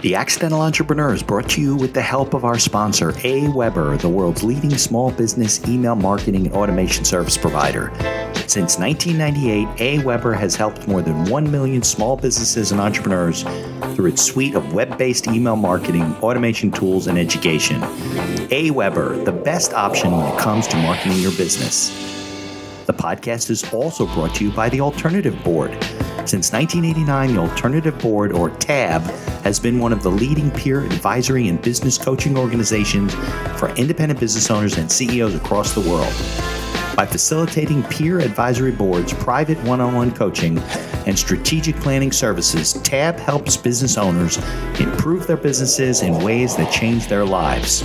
The Accidental Entrepreneur is brought to you with the help of our sponsor, AWeber, the world's leading small business email marketing and automation service provider. Since 1998, AWeber has helped more than 1 million small businesses and entrepreneurs through its suite of web based email marketing, automation tools, and education. AWeber, the best option when it comes to marketing your business. The podcast is also brought to you by the Alternative Board. Since 1989, the Alternative Board, or TAB, has been one of the leading peer advisory and business coaching organizations for independent business owners and CEOs across the world. By facilitating peer advisory boards, private one on one coaching, and strategic planning services, TAB helps business owners improve their businesses in ways that change their lives.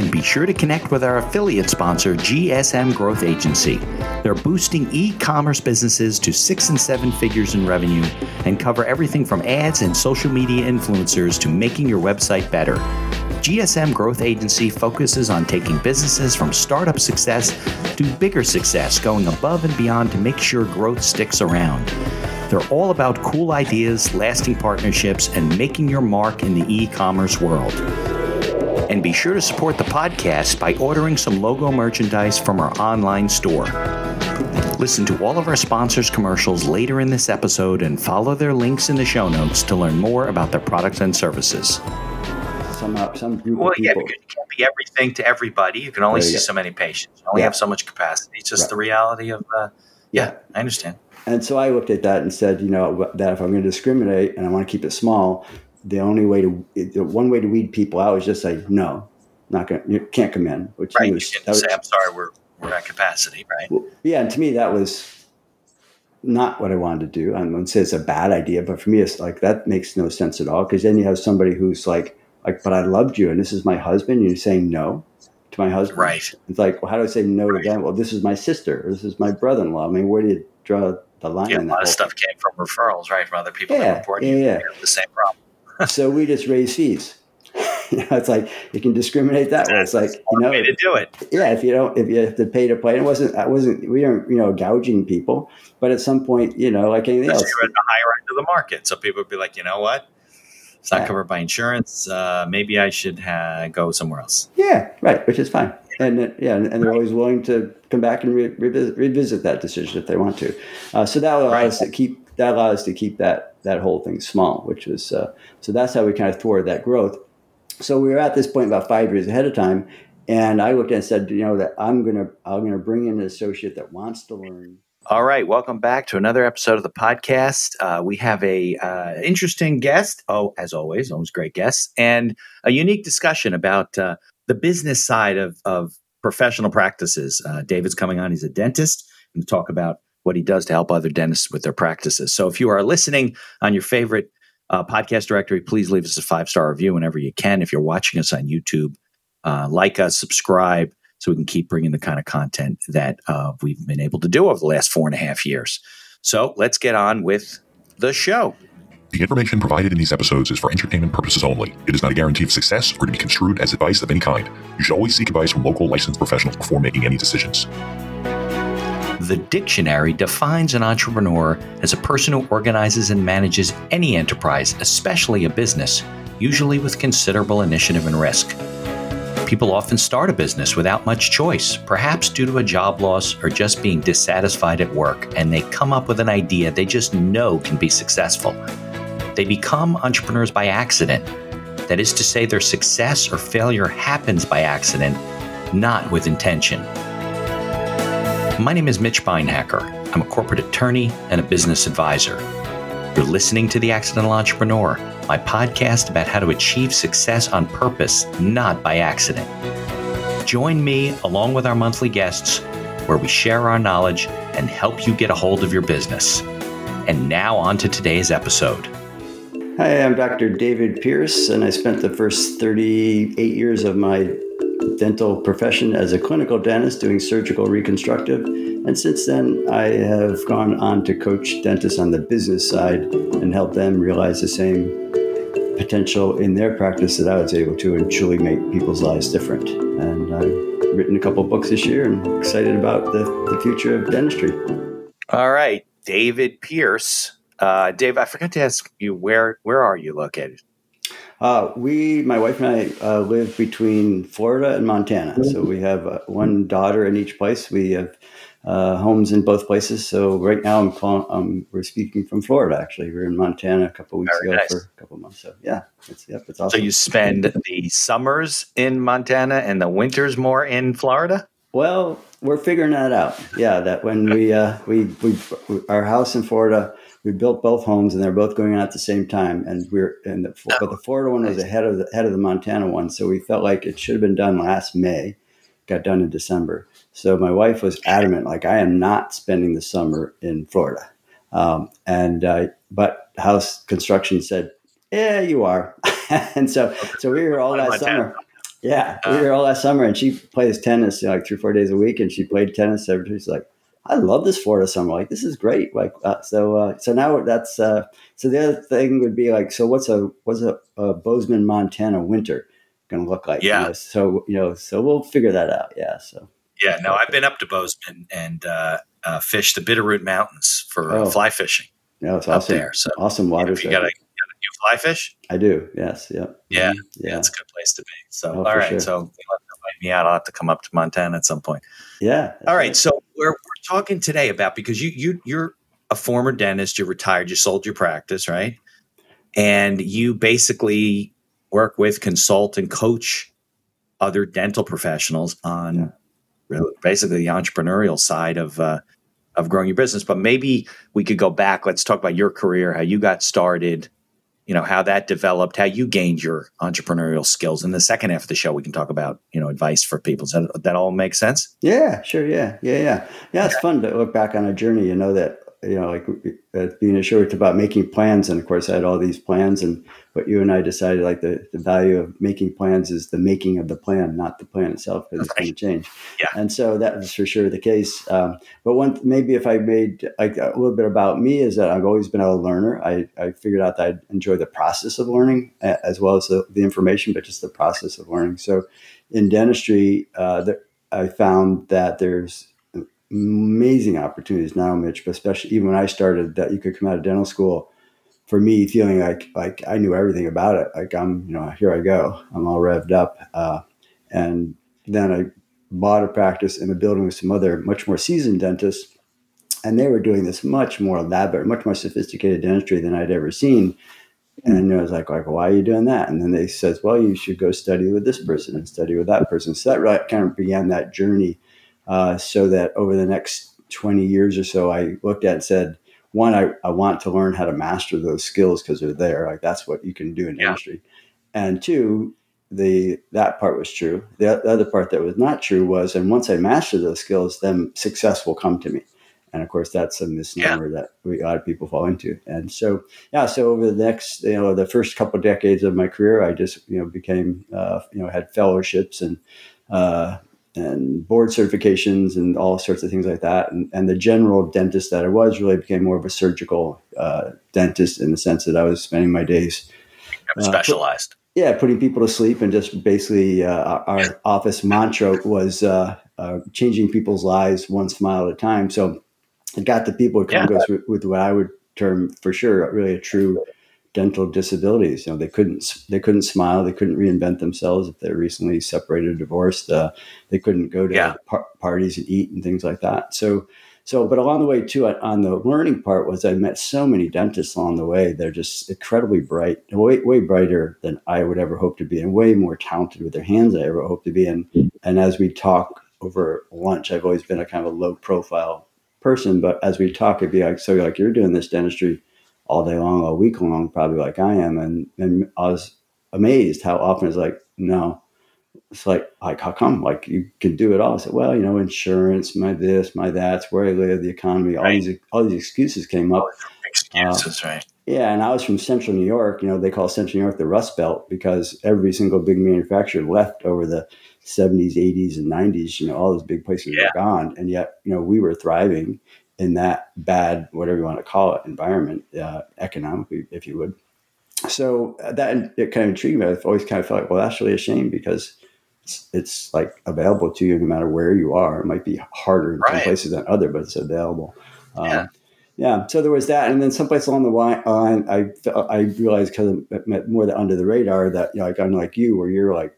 And be sure to connect with our affiliate sponsor, GSM Growth Agency. They're boosting e commerce businesses to six and seven figures in revenue and cover everything from ads and social media influencers to making your website better. GSM Growth Agency focuses on taking businesses from startup success to bigger success, going above and beyond to make sure growth sticks around. They're all about cool ideas, lasting partnerships, and making your mark in the e commerce world. And be sure to support the podcast by ordering some logo merchandise from our online store. Listen to all of our sponsors' commercials later in this episode and follow their links in the show notes to learn more about their products and services some uh, some group well, of people. yeah, because you can't be everything to everybody. You can only you see go. so many patients. You only Yeah. have so much capacity. It's just Right. the reality of. Uh, yeah, I understand. And so I looked at that and said, you know, that if I'm going to discriminate and I want to keep it small, the only way to, the one way to weed people out is just say, no, not to, you can't come in. Which Right. You was, that was- say, "I'm sorry, we're we're at capacity." Right. well, yeah, and to me, that was not what I wanted to do. Going to say it's a bad idea, but for me, it's like that makes no sense at all. Because then you have somebody who's like, like, but I loved you, and this is my husband. And you're saying no to my husband, Right. It's like, well, how do I say no Right. to them? Well, this is my sister, or this is my brother-in-law. I mean, where do you draw the line? Yeah, a lot of stuff came from referrals, right, from other people Yeah, yeah, yeah. The same problem. So we just raise fees. you know, it's like you can discriminate that way. It's like you know, way to do it. yeah. If you don't, if you have to pay to play, it wasn't. I wasn't. We aren't, you know, gouging people. But at some point, you know, like anything Especially else, you're at the higher end of the market, so people would be like, you know what? It's not Yeah. covered by insurance. Uh, maybe I should go somewhere else. yeah, right, which is fine. And uh, yeah, and, and they're always willing to come back and re- revisit, revisit that decision if they want to. Uh, so that allows Right. us to keep that allowed us to keep that that whole thing small, which was uh, so that's how we kind of thwarted that growth. So we were at this point about five years ahead of time, and I looked and said, you know, that I'm gonna I'm gonna bring in an associate that wants to learn. All right, welcome back to another episode of the podcast. Uh, we have a uh, interesting guest. Oh, as always, always great guests, and a unique discussion about uh, the business side of of professional practices. Uh, David's coming on; he's a dentist, and talk about what he does to help other dentists with their practices. So, if you are listening on your favorite uh, podcast directory, please leave us a five star review whenever you can. If you're watching us on YouTube, uh, like us, subscribe so we can keep bringing the kind of content that uh, we've been able to do over the last four and a half years. So let's get on with the show. The information provided in these episodes is for entertainment purposes only. It is not a guarantee of success or to be construed as advice of any kind. You should always seek advice from local licensed professionals before making any decisions. The dictionary defines an entrepreneur as a person who organizes and manages any enterprise, especially a business, usually with considerable initiative and risk. People often start a business without much choice, perhaps due to a job loss or just being dissatisfied at work, and they come up with an idea they just know can be successful. They become entrepreneurs by accident. That is to say, their success or failure happens by accident, not with intention. My name is Mitch Beinhaker. I'm a corporate attorney and a business advisor. You're listening to The Accidental Entrepreneur, my podcast about how to achieve success on purpose, not by accident. Join me along with our monthly guests where we share our knowledge and help you get a hold of your business. And now on to today's episode. Hi, I'm Dr. David Pearce, and I spent the first 38 years of my dental profession as a clinical dentist doing surgical reconstructive. And since then, I have gone on to coach dentists on the business side and help them realize the same potential in their practice that I was able to and truly make people's lives different. And I've written a couple books this year and excited about the, the future of dentistry. All right, David Pearce. Uh, Dave, I forgot to ask you where where are you located? Uh, we, my wife and I, uh, live between Florida and Montana. So we have uh, one daughter in each place. We have uh, homes in both places. So right now, I'm calling, um, we're speaking from Florida. Actually, we are in Montana a couple weeks Very ago nice. for a couple months. So yeah, it's yep, it's awesome. So you spend the summers in Montana and the winters more in Florida. Well, we're figuring that out. Yeah, that when we uh, we we our house in Florida, we built both homes and they're both going on at the same time. And we're and the but the Florida one was ahead of the head of the Montana one, so we felt like it should have been done last May. Got done in December. So my wife was adamant, like I am not spending the summer in Florida. Um, and uh, but house construction said, "Yeah, you are." and so so we were all that summer. Yeah, we were all that summer, and she plays tennis you know, like three, four days a week, and she played tennis every day. She's like, I love this Florida summer. Like, this is great. Like, uh, so, uh, so now that's, uh, so the other thing would be like, so what's a, what's a, a Bozeman, Montana winter going to look like? Yeah. You know, so, you know, so we'll figure that out. Yeah. So, yeah, no, I've been up to Bozeman and, uh, uh fished the Bitterroot Mountains for uh, oh. fly fishing. Yeah, it's awesome. there. So awesome water. You, know, you got you fly fish? I do. Yes. Yeah. Yeah. Yeah. It's a good place to be. So, oh, all right. Sure. So, invite me out. I'll have to come up to Montana at some point. Yeah. All right. right. So, we're, we're talking today about because you, you, you're a former dentist, You're retired, you sold your practice, right? And you basically work with, consult, and coach other dental professionals on yeah. basically the entrepreneurial side of uh, of growing your business. But maybe we could go back. Let's talk about your career, how you got started, you know, how that developed, how you gained your entrepreneurial skills. In the second half of the show, we can talk about, you know, advice for people. Does that, that all make sense? Yeah, sure. Yeah. Yeah. Yeah. Yeah. It's fun to look back on a journey. You know that you know, like uh, being a show, it's about making plans. And of course, I had all these plans. And what you and I decided, like the, the value of making plans is the making of the plan, not the plan itself, because it's going to change. Yeah. And so that was for sure the case. Um, but one, maybe if I made like a little bit about me is that I've always been a learner. I, I figured out that I enjoy the process of learning as well as the, the information, but just the process of learning. So in dentistry, uh, the, I found that there's amazing opportunities now, Mitch, but especially even when I started that you could come out of dental school for me feeling like like I knew everything about it. Like I'm, you know, here I go. I'm all revved up. Uh, and then I bought a practice in a building with some other much more seasoned dentists. And they were doing this much more elaborate, much more sophisticated dentistry than I'd ever seen. And I was like, like, why are you doing that? And then they says, well, you should go study with this person and study with that person. So that right, kind of began that journey uh, so that over the next 20 years or so, I looked at and said, one, I, I want to learn how to master those skills because they're there. Like that's what you can do in yeah. industry. And two, the that part was true. The, the, other part that was not true was, and once I master those skills, then success will come to me. And of course, that's a misnomer yeah. that we, a lot of people fall into. And so, yeah, so over the next, you know, the first couple of decades of my career, I just, you know, became, uh, you know, had fellowships and uh, and board certifications and all sorts of things like that. And, and the general dentist that I was really became more of a surgical uh, dentist in the sense that I was spending my days uh, specialized. Put, yeah, putting people to sleep and just basically uh, our office mantra was uh, uh, changing people's lives one smile at a time. So it got the people to come yeah. with, with what I would term for sure really a true dental disabilities. You know, they couldn't they couldn't smile, they couldn't reinvent themselves if they're recently separated or divorced. Uh, they couldn't go to yeah. par- parties and eat and things like that. So, so, but along the way too, on the learning part was I met so many dentists along the way. They're just incredibly bright, way way brighter than I would ever hope to be, and way more talented with their hands than I ever hope to be. And and as we talk over lunch, I've always been a kind of a low profile person, but as we talk, it'd be like, so like you're doing this dentistry all day long, all week long, probably like I am. And and I was amazed how often it's like, no. It's like, like how come? Like you can do it all. I said, well, you know, insurance, my this, my that's where I live, the economy, all these all these excuses came up. Excuses, uh, right? Yeah, and I was from Central New York. You know, they call Central New York the Rust Belt because every single big manufacturer left over the 70s, 80s, and 90s. You know, all those big places yeah. were gone, and yet you know we were thriving in that bad, whatever you want to call it, environment, uh, economically, if you would. So uh, that it kind of intrigued me. I've always kind of felt like, well, that's really a shame because it's, it's like available to you no matter where you are. It might be harder in right. some places than other, but it's available. Um, yeah. yeah. So there was that, and then someplace along the line, I I realized because more the under the radar that you know, like I'm like you, where you're like,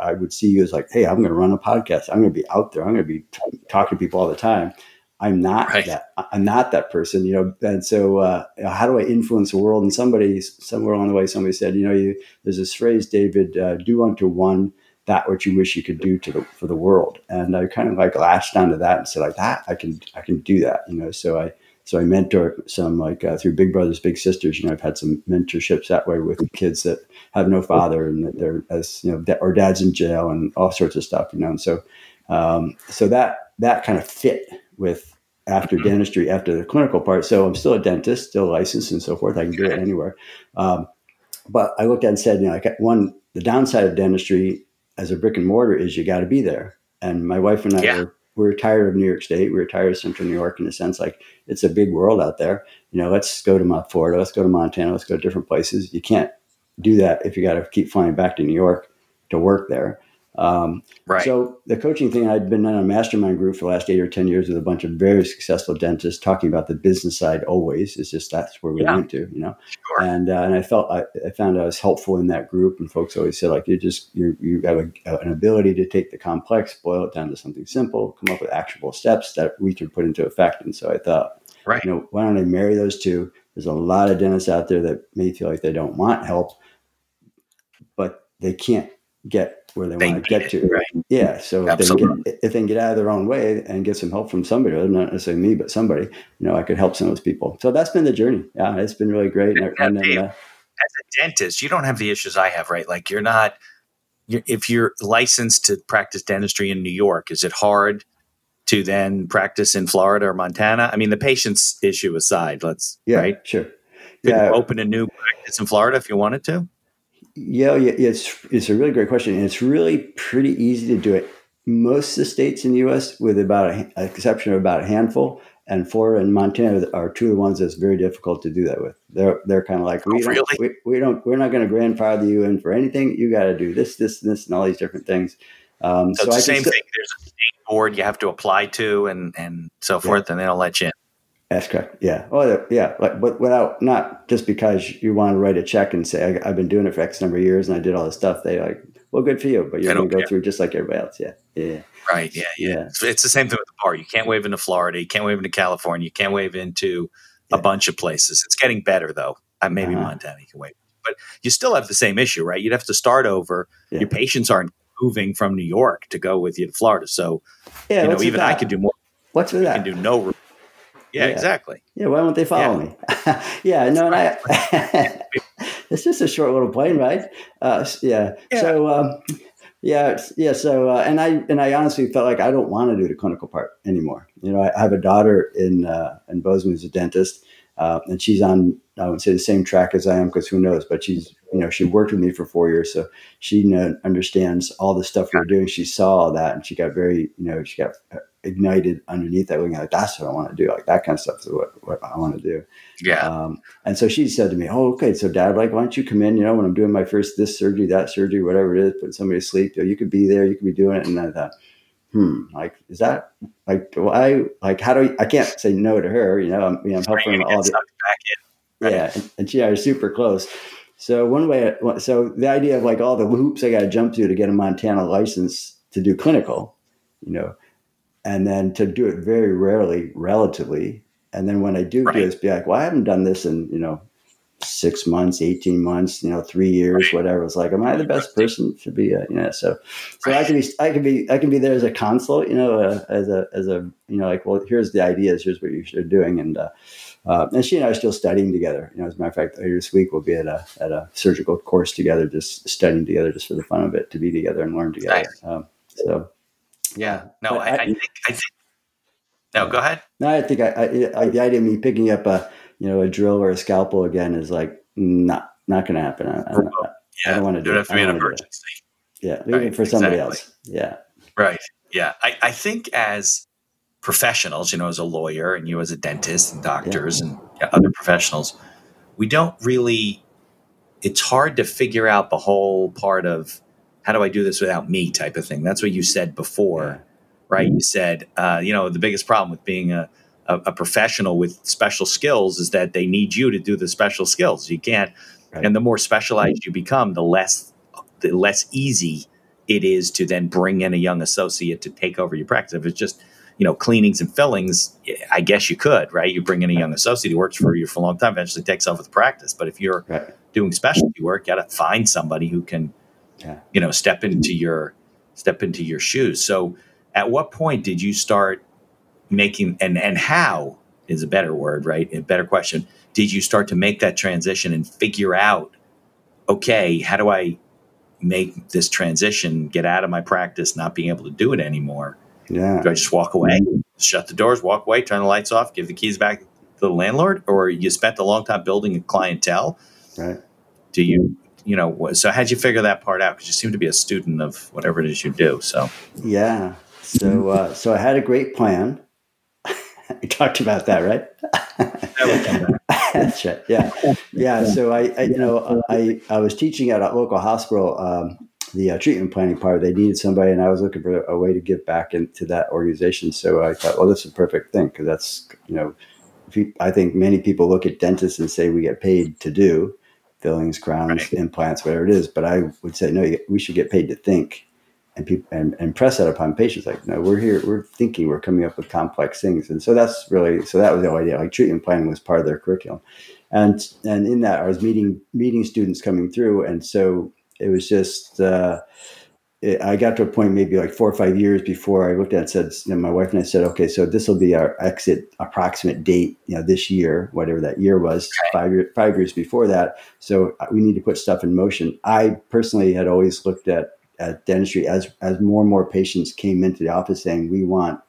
I would see you as like, hey, I'm going to run a podcast. I'm going to be out there. I'm going to be t- talking to people all the time. I'm not right. that. I'm not that person, you know. And so, uh, how do I influence the world? And somebody somewhere along the way, somebody said, you know, you, there's this phrase, David, uh, do unto one that which you wish you could do to the for the world. And I kind of like latched onto that and said, like that, I can I can do that, you know. So I so I mentor some like uh, through Big Brothers Big Sisters. You know, I've had some mentorships that way with kids that have no father and that they're as you know, or dad's in jail and all sorts of stuff. You know, and so um, so that that kind of fit with after mm-hmm. dentistry, after the clinical part. So I'm still a dentist, still licensed and so forth. I can do it anywhere. Um, but I looked at and said, you know, like one, the downside of dentistry as a brick and mortar is you got to be there. And my wife and I yeah. were, we were tired of New York State. We were tired of Central New York in a sense, like it's a big world out there. You know, let's go to Florida, let's go to Montana, let's go to different places. You can't do that if you got to keep flying back to New York to work there. Um, right. So the coaching thing, I'd been in a mastermind group for the last eight or ten years with a bunch of very successful dentists talking about the business side. Always, it's just that's where we yeah. went to, you know. Sure. And uh, and I felt I, I, found I was helpful in that group, and folks always said like you just you you have a, an ability to take the complex, boil it down to something simple, come up with actionable steps that we could put into effect. And so I thought, right, you know, why don't I marry those two? There's a lot of dentists out there that may feel like they don't want help, but they can't get where they, they want to get it, to. Right. Yeah. So if they, get, if they, can get out of their own way and get some help from somebody, not necessarily me, but somebody, you know, I could help some of those people. So that's been the journey. Yeah, it's been really great. And, and then, uh, as a dentist, you don't have the issues I have, right? Like you're not. You're, if you're licensed to practice dentistry in New York, is it hard to then practice in Florida or Montana? I mean, the patient's issue aside, let's yeah, right. Sure. Could yeah. open a new practice in Florida if you wanted to? Yeah, yeah, it's it's a really great question, and it's really pretty easy to do it. Most of the states in the U.S., with about an exception of about a handful, and Florida and Montana are two of the ones that's very difficult to do that with. They're they're kind of like we, oh, really? don't, we, we don't we're not going to grandfather you in for anything. You got to do this, this, and this, and all these different things. Um, so, so it's the same thing. There's a state board you have to apply to, and and so forth, yeah. and they don't let you in. That's correct. Yeah. Oh, yeah. Like, but without not just because you want to write a check and say I, have been doing it for X number of years and I did all this stuff. They like, well, good for you, but you're going to go care. through just like everybody else. Yeah. Yeah. Right. Yeah. Yeah. yeah. It's, the same thing with the bar. You can't wave into Florida. You can't wave into California. You can't wave into yeah. a bunch of places. It's getting better though. Uh, maybe uh-huh. Montana you can wave, but you still have the same issue, right? You'd have to start over. Yeah. Your patients aren't moving from New York to go with you to Florida. So, yeah, you know, even I could do more. What's with that? can do no yeah, yeah, exactly. Yeah, why won't they follow yeah. me? yeah, no, and I. it's just a short little plane ride. Uh, yeah. yeah. So. Um, yeah, yeah. So, uh, and I and I honestly felt like I don't want to do the clinical part anymore. You know, I, I have a daughter in uh, in Bozeman who's a dentist, uh, and she's on I would say the same track as I am because who knows? But she's you know she worked with me for four years, so she know, understands all the stuff we are doing. She saw all that, and she got very you know she got ignited underneath that, looking like that's what I want to do. Like that kind of stuff is what, what I want to do. Yeah. Um, and so she said to me, "Oh, okay. So, Dad, like, why don't you come in? You know, when I'm doing my first this surgery, that surgery, whatever it is, putting somebody to sleep, you, know, you could be there. You could be doing it." And I thought, hmm, like, is that like, why? Like? How do I? I can't say no to her. You know, I'm, you know, I'm helping all the. Right? Yeah, and, and she are super close. So one way, so the idea of like all the hoops I got to jump through to get a Montana license to do clinical, you know, and then to do it very rarely, relatively. And then when I do right. do it, be like, well, I haven't done this in, you know, six months, 18 months, you know, three years, right. whatever. It's like, am I the best person to be, a, you know, so, so right. I can be, I can be, I can be there as a consult, you know, uh, as a, as a, you know, like, well, here's the ideas, here's what you should be doing. And, uh, uh, and she and I are still studying together. You know, as a matter of fact, later this week we'll be at a at a surgical course together, just studying together, just for the fun of it, to be together and learn together. Nice. Um, so yeah. No, I, I, think I think. No, go ahead. No, I think I, I, the idea of me picking up a you know a drill or a scalpel again is like not not going to happen. I, I, don't, yeah, I don't want to do it. Have to be an emergency. Yeah, leave right, it for somebody exactly. else. Yeah. Right. Yeah. I, I think as professionals, you know, as a lawyer and you as a dentist and doctors yeah. and other professionals, we don't really. It's hard to figure out the whole part of how do I do this without me type of thing. That's what you said before, right? You said, uh, you know, the biggest problem with being a, a, a, professional with special skills is that they need you to do the special skills. You can't, right. and the more specialized you become, the less the less easy it is to then bring in a young associate to take over your practice. If it's just you know cleanings and fillings, I guess you could, right? You bring in a young associate who works for you for a long time, eventually takes over the practice. But if you're right. doing specialty work, you got to find somebody who can, yeah. you know, step into your step into your shoes. So, at what point did you start making and and how is a better word, right? A better question. Did you start to make that transition and figure out, okay, how do I make this transition, get out of my practice, not being able to do it anymore? Yeah. Do I just walk away, shut the doors, walk away, turn the lights off, give the keys back to the landlord? Or you spent a long time building a clientele? Right. Do you, you know, so how'd you figure that part out? Because you seem to be a student of whatever it is you do. So, yeah. So, uh, so I had a great plan. we talked about that, right? That's right. Yeah, yeah. So I, I, you know, I I was teaching at a local hospital, um, the uh, treatment planning part. They needed somebody, and I was looking for a way to give back into that organization. So I thought, well, this is a perfect thing because that's you know, I think many people look at dentists and say we get paid to do fillings, crowns, right. implants, whatever it is. But I would say no, we should get paid to think and people and, and press that upon patients. Like no we're here we're thinking we're coming up with complex things. And so that's really so that was the whole idea. Like treatment planning was part of their curriculum. And and in that i was meeting meeting students coming through. And so it was just uh, it, i got to a point maybe like four or five years before i looked at it and said you know, my wife and i said okay so this will be our exit approximate date you know this year whatever that year was five years five years before that. So uh, we need to put stuff in motion. I personally had always looked at at dentistry as as more and more patients came into the office saying we want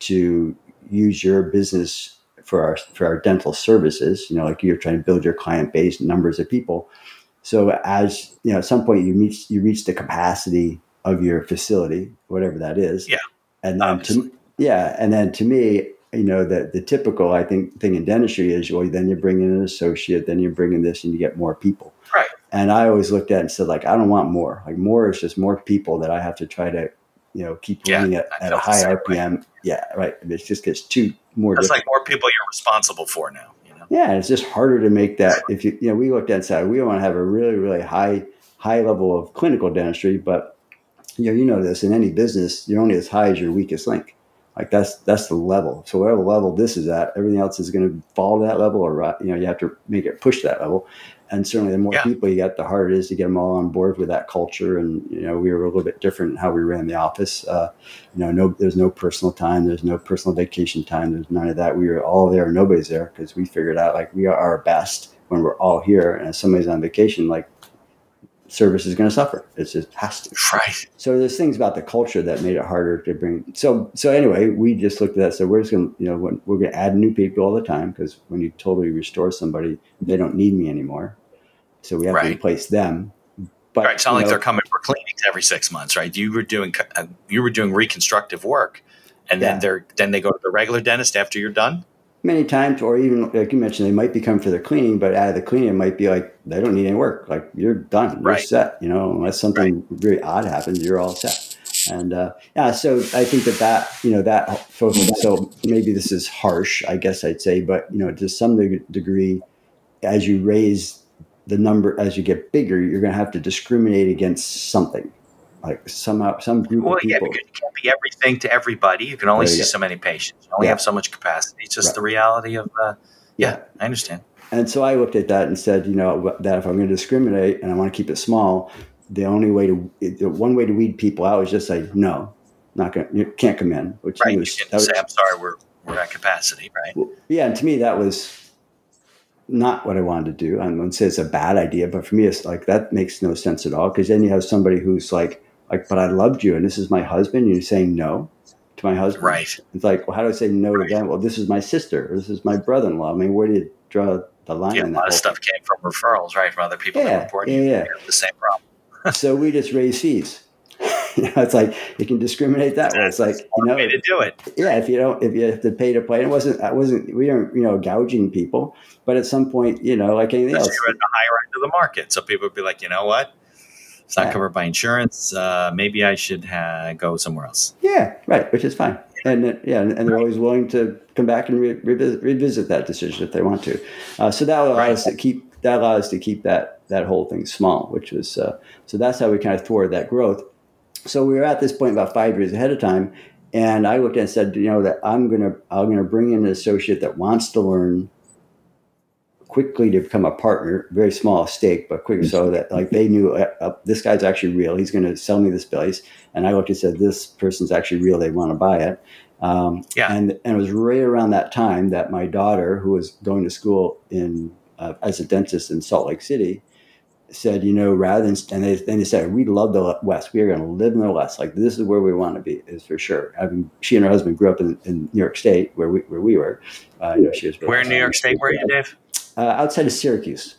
to use your business for our for our dental services you know like you're trying to build your client base numbers of people so as you know at some point you reach you reach the capacity of your facility whatever that is yeah and then to, yeah and then to me you know the the typical i think thing in dentistry is well then you bring in an associate then you bring in this and you get more people right and I always looked at it and said, like, I don't want more. Like more is just more people that I have to try to, you know, keep yeah, running at, at a high RPM. Way. Yeah, right. It just gets too more. It's like more people you're responsible for now. Yeah, it's just harder to make that. If you, you know, we looked at and we want to have a really, really high, high level of clinical dentistry, but you know, you know this in any business, you're only as high as your weakest link. Like that's that's the level. So whatever level this is at, everything else is going to fall to that level, or you know, you have to make it push that level and certainly the more yeah. people you get, the harder it is to get them all on board with that culture. And you know, we were a little bit different in how we ran the office. Uh, you know, no, there's no personal time, there's no personal vacation time, there's none of that. We were all there, nobody's there because we figured out like we are our best when we're all here. And if somebody's on vacation, like service is going to suffer. It just has to. Right. So there's things about the culture that made it harder to bring. So so anyway, we just looked at that. So we're just going to you know we're going to add new people all the time because when you totally restore somebody, they don't need me anymore so we have right. to replace them. But right, it's not like know, they're coming for cleanings every six months, right? You were doing uh, you were doing reconstructive work, and yeah. then they're then they go to the regular dentist after you're done. Many times, or even like you mentioned, they might be coming for their cleaning, but out of the cleaning, it might be like they don't need any work. Like you're done, you're set. You know, unless something right. really odd happens, you're all set. And uh, yeah, so I think that that you know that so, so maybe this is harsh, I guess I'd say, but you know, to some degree, as you raise the number as you get bigger, you're going to have to discriminate against something, like somehow some group well, of people. Yeah, you can't be everything to everybody. You can only see so many patients. You only yeah. have so much capacity. It's just right. the reality of. Uh, yeah, yeah, I understand. And so I looked at that and said, you know, that if I'm going to discriminate and I want to keep it small, the only way to, the one way to weed people out is just say no, not going, you can't come in. Which right, was, you can say, I'm sorry, we're we're at capacity, right? Well, yeah, and to me that was not what I wanted to do. I wouldn't say it's a bad idea, but for me, it's like that makes no sense at all. Because then you have somebody who's like, like, but I loved you, and this is my husband. And you're saying no to my husband, right? It's like, well, how do I say no right. to them? Well, this is my sister, or this is my brother-in-law. I mean, where do you draw the line? Yeah, a lot of stuff thing? came from referrals, right, from other people yeah, that yeah, yeah. the same problem. so we just raise fees. you know, it's like you can discriminate that way. It's like you know, way to do it. Yeah, if you don't, if you have to pay to play, it wasn't. I wasn't. We aren't, you know, gouging people. But at some point, you know, like anything else, you're at the higher end of the market, so people would be like, you know what, it's not yeah. covered by insurance. Uh, maybe I should ha- go somewhere else. Yeah, right, which is fine. and yeah, and, and they're always willing to come back and re- revisit, revisit, that decision if they want to. Uh, so that allows right. us to keep that allows us to keep that that whole thing small, which was uh, so that's how we kind of thwarted that growth. So we were at this point about five years ahead of time, and I looked and said, you know, that I'm gonna I'm gonna bring in an associate that wants to learn quickly to become a partner, very small stake, but quick so that like they knew uh, uh, this guy's actually real. He's going to sell me this place, and I looked and said, this person's actually real. They want to buy it. Um, yeah. And and it was right around that time that my daughter, who was going to school in uh, as a dentist in Salt Lake City, said, you know, rather than and they then they said, we love the West. We are going to live in the West. Like this is where we want to be, is for sure. I mean, she and her husband grew up in, in New York State, where we where we were. Uh, you know, she was where in New York State were you, Dave? uh, outside of Syracuse.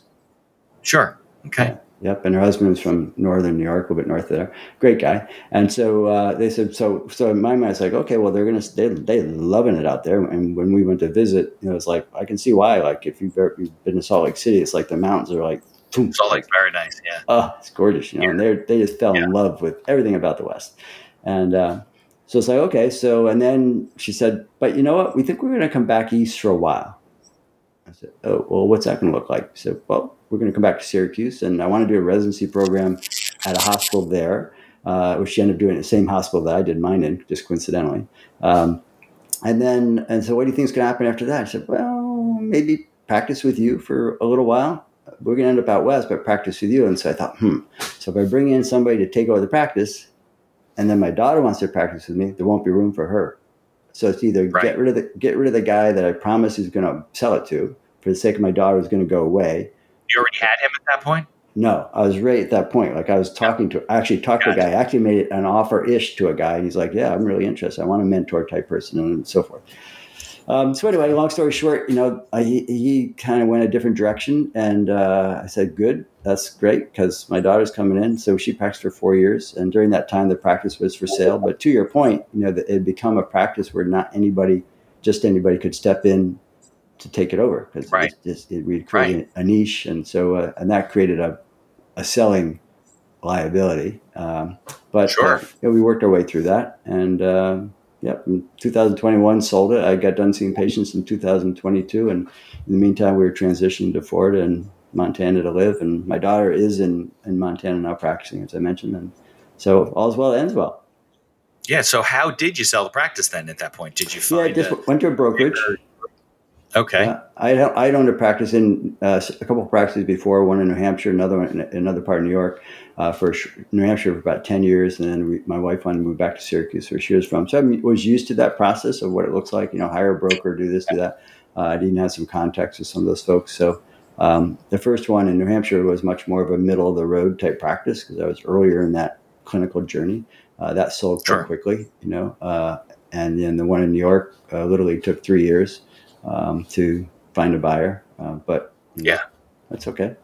Sure. Okay. Yep, and her husband was from northern New York, a little bit north of there. Great guy. And so uh, they said, so so in my mind, it's like, okay, well, they're gonna they they loving it out there. And when we went to visit, you know, it's like I can see why. Like if you've, ever, you've been to Salt Lake City, it's like the mountains are like boom. Salt Lake's very nice, yeah. Oh, it's gorgeous, you know. And they they just fell yeah. in love with everything about the West. And uh, so it's like, okay, so and then she said, but you know what? We think we're gonna come back east for a while. I said, oh, well, what's that going to look like? He said, well, we're going to come back to Syracuse and I want to do a residency program at a hospital there, uh, which she ended up doing at the same hospital that I did mine in, just coincidentally. Um, and then, and so what do you think is going to happen after that? I said, well, maybe practice with you for a little while. We're going to end up out west, but practice with you. And so I thought, hmm, so if I bring in somebody to take over the practice and then my daughter wants to practice with me, there won't be room for her. So it's either right. get rid of the get rid of the guy that I promised he's going to sell it to for the sake of my daughter who's going to go away. You already had him at that point. No, I was right at that point. Like I was talking to, I actually talked gotcha. to a guy. I actually made an offer ish to a guy, and he's like, "Yeah, I'm really interested. I want a mentor type person, and so forth." Um, so anyway, long story short, you know, I, he, he kind of went a different direction, and uh, I said, "Good, that's great," because my daughter's coming in. So she practiced for four years, and during that time, the practice was for sale. But to your point, you know, it had become a practice where not anybody, just anybody, could step in to take it over because right. it, it, we created right. a niche, and so uh, and that created a a selling liability. Um, but sure. uh, we worked our way through that, and. Yep. In 2021, sold it. I got done seeing patients in 2022, and in the meantime, we were transitioning to Florida and Montana to live. And my daughter is in in Montana now, practicing, as I mentioned. And so all's well ends well. Yeah. So how did you sell the practice then? At that point, did you find? Yeah, I just a, went to a brokerage. Okay. Uh, I I owned a practice in uh, a couple of practices before. One in New Hampshire, another one in another part of New York uh, for New Hampshire for about 10 years. And then we, my wife wanted to move back to Syracuse, where she was from. So I was used to that process of what it looks like, you know, hire a broker, do this, do that. Uh, I didn't have some contacts with some of those folks. So um, the first one in New Hampshire was much more of a middle of the road type practice because I was earlier in that clinical journey. Uh, that sold quite sure. quickly, you know. Uh, and then the one in New York uh, literally took three years um, to find a buyer. Uh, but yeah, that's okay.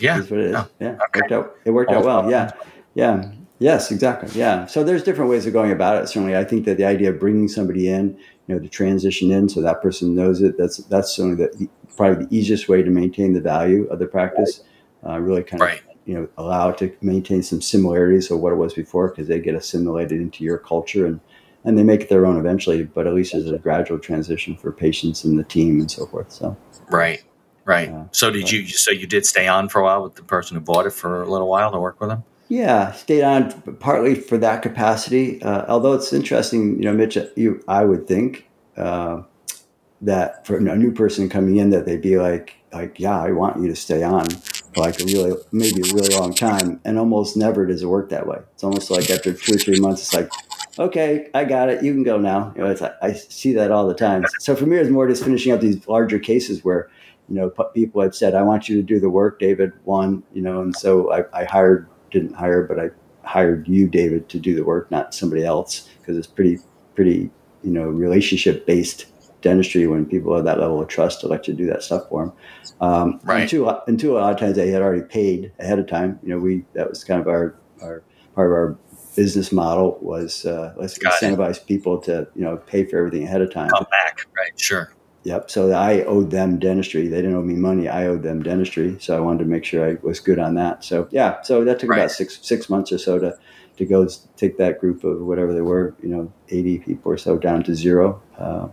Yeah. What it is. Oh, yeah. Okay. Worked out, it worked All out well. Yeah. Yeah. Yes, exactly. Yeah. So there's different ways of going about it. Certainly, I think that the idea of bringing somebody in, you know, to transition in so that person knows it, that's that's certainly the, probably the easiest way to maintain the value of the practice. Uh, really kind of, right. you know, allow it to maintain some similarities of what it was before because they get assimilated into your culture and, and they make it their own eventually, but at least there's a gradual transition for patients and the team and so forth. So, right. Right. Uh, so did you? So you did stay on for a while with the person who bought it for a little while to work with them. Yeah, stayed on partly for that capacity. Uh, although it's interesting, you know, Mitch, you I would think uh, that for a new person coming in, that they'd be like, like, yeah, I want you to stay on for like a really, maybe a really long time, and almost never does it work that way. It's almost like after two or three months, it's like, okay, I got it, you can go now. You know, it's I see that all the time. So for me, it's more just finishing up these larger cases where you know, people had said, I want you to do the work, David, one, you know, and so I, I hired, didn't hire, but I hired you, David, to do the work, not somebody else, because it's pretty, pretty, you know, relationship based dentistry when people have that level of trust to let you do that stuff for them. Um, right. And two, and two, a lot of times they had already paid ahead of time. You know, we, that was kind of our, our part of our business model was uh, let's Got incentivize it. people to, you know, pay for everything ahead of time. Come back. Right. Sure. Yep. So I owed them dentistry. They didn't owe me money. I owed them dentistry. So I wanted to make sure I was good on that. So yeah. So that took right. about six six months or so to to go take that group of whatever they were, you know, eighty people or so down to zero, uh,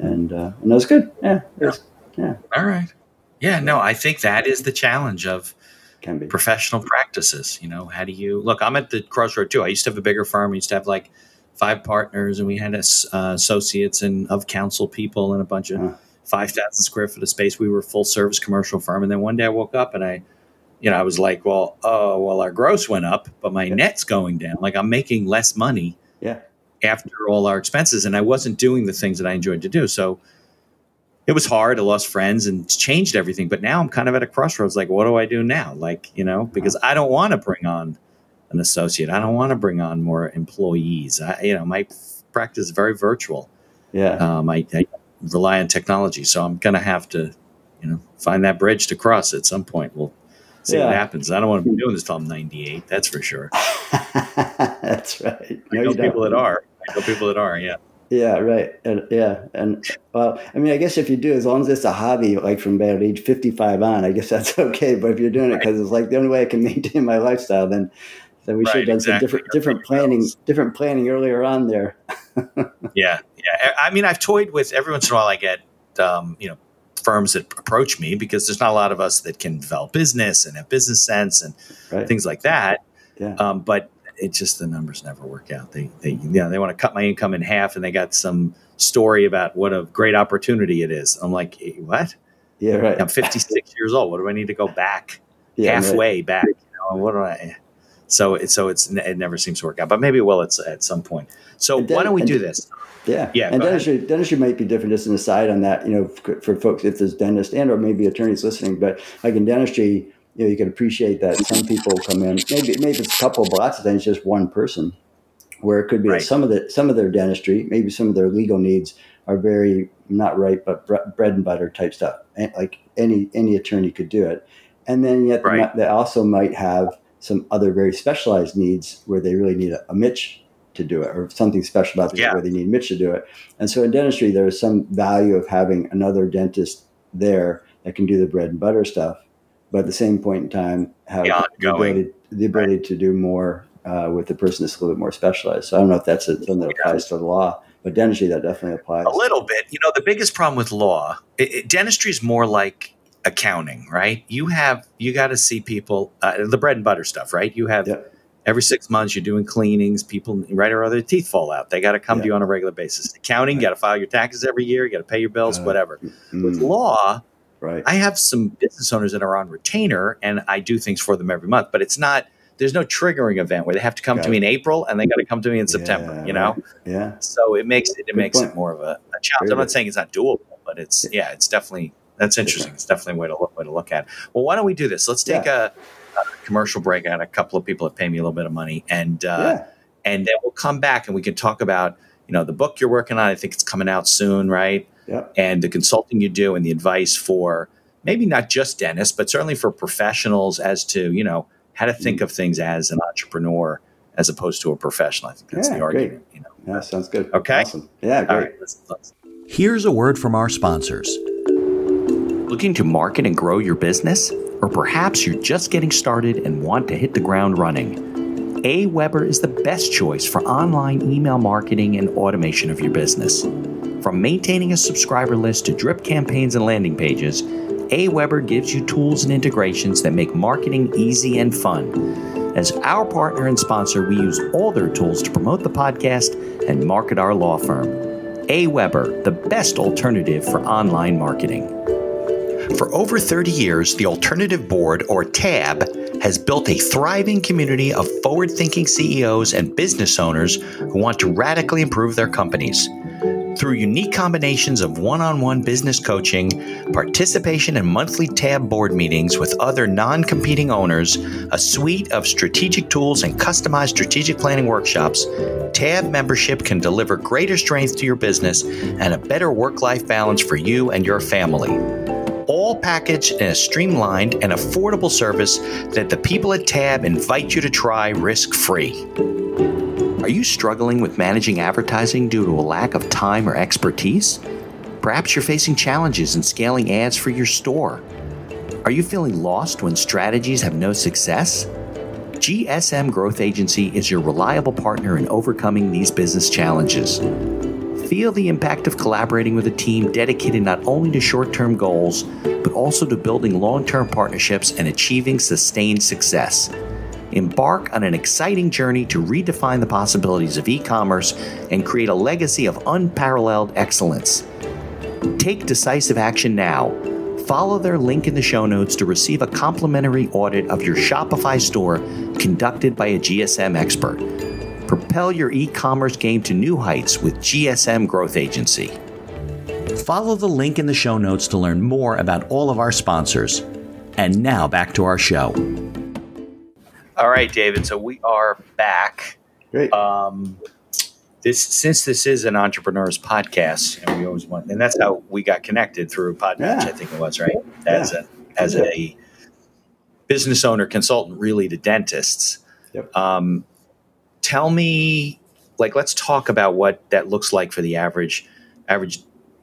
and uh, and that was good. Yeah. Was, yeah. All right. Yeah. No, I think that is the challenge of can be professional practices. You know, how do you look? I'm at the crossroad too. I used to have a bigger firm. I used to have like five partners, and we had uh, associates and of counsel people and a bunch of uh. five thousand square foot of space. We were a full service commercial firm. And then one day I woke up and I, you know, I was like, well, oh, well, our gross went up, but my yeah. net's going down. Like I'm making less money. Yeah. After all our expenses, and I wasn't doing the things that I enjoyed to do. So it was hard. I lost friends and changed everything. But now I'm kind of at a crossroads. Like, what do I do now? Like, you know, because I don't want to bring on an associate. I don't want to bring on more employees. I, you know, my practice is very virtual. Yeah. Um, I, I rely on technology, so I'm going to have to, you know, find that bridge to cross at some point. We'll see yeah. what happens. I don't want to be doing this till I'm 98. That's for sure. that's right. No, I know people that are. I know people that are. Yeah. Yeah, right. And yeah, and well, I mean, I guess if you do, as long as it's a hobby, like from about age fifty-five on, I guess that's okay. But if you're doing it because it's like the only way I can maintain my lifestyle, then then we right, should have done exactly. some different different planning, different planning earlier on there. yeah, yeah. I mean, I've toyed with every once in a while. I get um, you know firms that approach me because there's not a lot of us that can develop business and have business sense and right. things like that. Yeah. Um, but it just the numbers never work out. They they you know, they want to cut my income in half, and they got some story about what a great opportunity it is. I'm like, hey, what? Yeah, right. I'm 56 years old. What do I need to go back yeah, halfway right. back? You know, what do I? So it so it's it never seems to work out, but maybe it will at, at some point. So then, why don't we do this? Yeah, yeah. And dentistry, ahead. dentistry might be different. Just an aside on that, you know, for, for folks if there's dentists and or maybe attorneys listening, but like in dentistry, you know, you can appreciate that some people come in, maybe maybe it's a couple, but lots of times just one person, where it could be right. some of the some of their dentistry, maybe some of their legal needs are very not right, but bread and butter type stuff. Like any any attorney could do it, and then yet right. they, they also might have some other very specialized needs where they really need a, a Mitch to do it or something special about yeah. where they need Mitch to do it. And so in dentistry, there is some value of having another dentist there that can do the bread and butter stuff but at the same point in time, have the ability, the ability right. to do more uh, with the person that's a little bit more specialized. So I don't know if that's a, something that applies to the law, but dentistry that definitely applies. A little bit. You know, the biggest problem with law, it, it, dentistry is more like accounting, right? You have you got to see people uh, the bread and butter stuff, right? You have. Yep. Every six months, you're doing cleanings. People, right or other, teeth fall out. They got to come to you on a regular basis. Accounting, right. you got to file your taxes every year. You got to pay your bills, uh, whatever. Mm. With law, Right. I have some business owners that are on retainer and I do things for them every month, but it's not there's no triggering event where they have to come got to it. me in April and they got to come to me in September, yeah, you know? Right. Yeah. So it makes it, it makes point. it more of a, a challenge. I'm not saying it's not doable, but it's, yeah, it's definitely, that's interesting. It's definitely a way to look, way to look at. Well, why don't we do this? Let's take yeah. a, a, commercial break. I got a couple of people that pay me a little bit of money and, uh, yeah. and then we'll come back and we can talk about, you know, the book you're working on. I think it's coming out soon, right? Yeah. And the consulting you do and the advice for, maybe not just dentists, but certainly for professionals as to, you know, how to think mm. of things as an entrepreneur as opposed to a professional. I think that's yeah, the argument. You know? Yeah, sounds good. Okay. Awesome. Yeah, great. All right, let's, let's. Here's a word from our sponsors. Looking to market and grow your business? Or perhaps you're just getting started and want to hit the ground running? AWeber is the best choice for online email marketing and automation of your business. From maintaining a subscriber list to drip campaigns and landing pages, AWeber gives you tools and integrations that make marketing easy and fun. As our partner and sponsor, we use all their tools to promote the podcast and market our law firm. AWeber, the best alternative for online marketing. For over 30 years, the Alternative Board, or TAB, has built a thriving community of forward thinking CEOs and business owners who want to radically improve their companies. Through unique combinations of one on one business coaching, participation in monthly TAB board meetings with other non competing owners, a suite of strategic tools, and customized strategic planning workshops, TAB membership can deliver greater strength to your business and a better work life balance for you and your family. All packaged in a streamlined and affordable service that the people at TAB invite you to try risk free. Are you struggling with managing advertising due to a lack of time or expertise? Perhaps you're facing challenges in scaling ads for your store. Are you feeling lost when strategies have no success? GSM Growth Agency is your reliable partner in overcoming these business challenges. Feel the impact of collaborating with a team dedicated not only to short term goals, but also to building long term partnerships and achieving sustained success. Embark on an exciting journey to redefine the possibilities of e commerce and create a legacy of unparalleled excellence. Take decisive action now follow their link in the show notes to receive a complimentary audit of your Shopify store conducted by a GSM expert. Propel your e commerce game to new heights with GSM Growth Agency. Follow the link in the show notes to learn more about all of our sponsors. And now back to our show. All right, David. So we are back. Great. Um, this since this is an entrepreneur's podcast, and we always want, and that's how we got connected through Podmatch. Yeah. I think it was right as yeah. a as yeah. a business owner consultant, really to dentists. Yep. Um, tell me, like, let's talk about what that looks like for the average average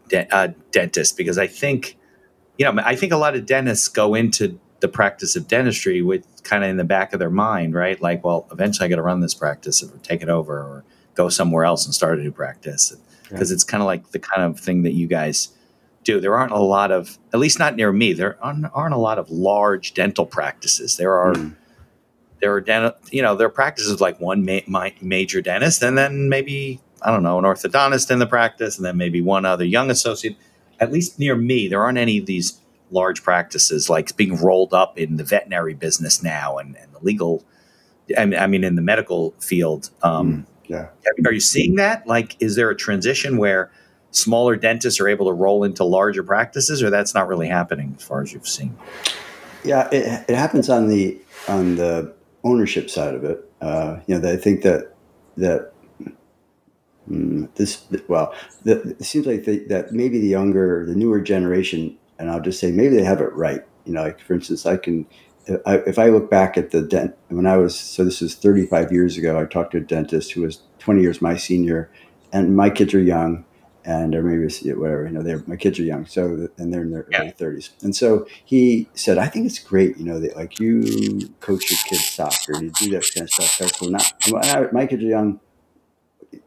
de- uh, dentist, because I think, you know, I think a lot of dentists go into the practice of dentistry with kind of in the back of their mind, right? Like, well, eventually I got to run this practice or take it over, or go somewhere else and start a new practice because it's kind of like the kind of thing that you guys do. There aren't a lot of, at least not near me, there aren't, aren't a lot of large dental practices. There are, mm. there are, dental, you know, there are practices like one ma- major dentist and then maybe, I don't know, an orthodontist in the practice and then maybe one other young associate. At least near me, there aren't any of these large practices like being rolled up in the veterinary business now and, and the legal, I mean, I mean, in the medical field. Um, mm yeah. Are you seeing that? Like, is there a transition where smaller dentists are able to roll into larger practices, or that's not really happening as far as you've seen? Yeah, it, it happens on the on the ownership side of it. Uh, you know, I think that that mm, this well, the, it seems like the, that maybe the younger, the newer generation, and I'll just say maybe they have it right. You know, like for instance, I can if I look back at the dent when I was so this is 35 years ago, I talked to a dentist who was 20 years my senior, and my kids are young, and or maybe whatever you know, they're my kids are young, so and they're in their yeah. early 30s, and so he said, I think it's great, you know, that like you coach your kids soccer, and you do that kind of stuff. Cool. Not my kids are young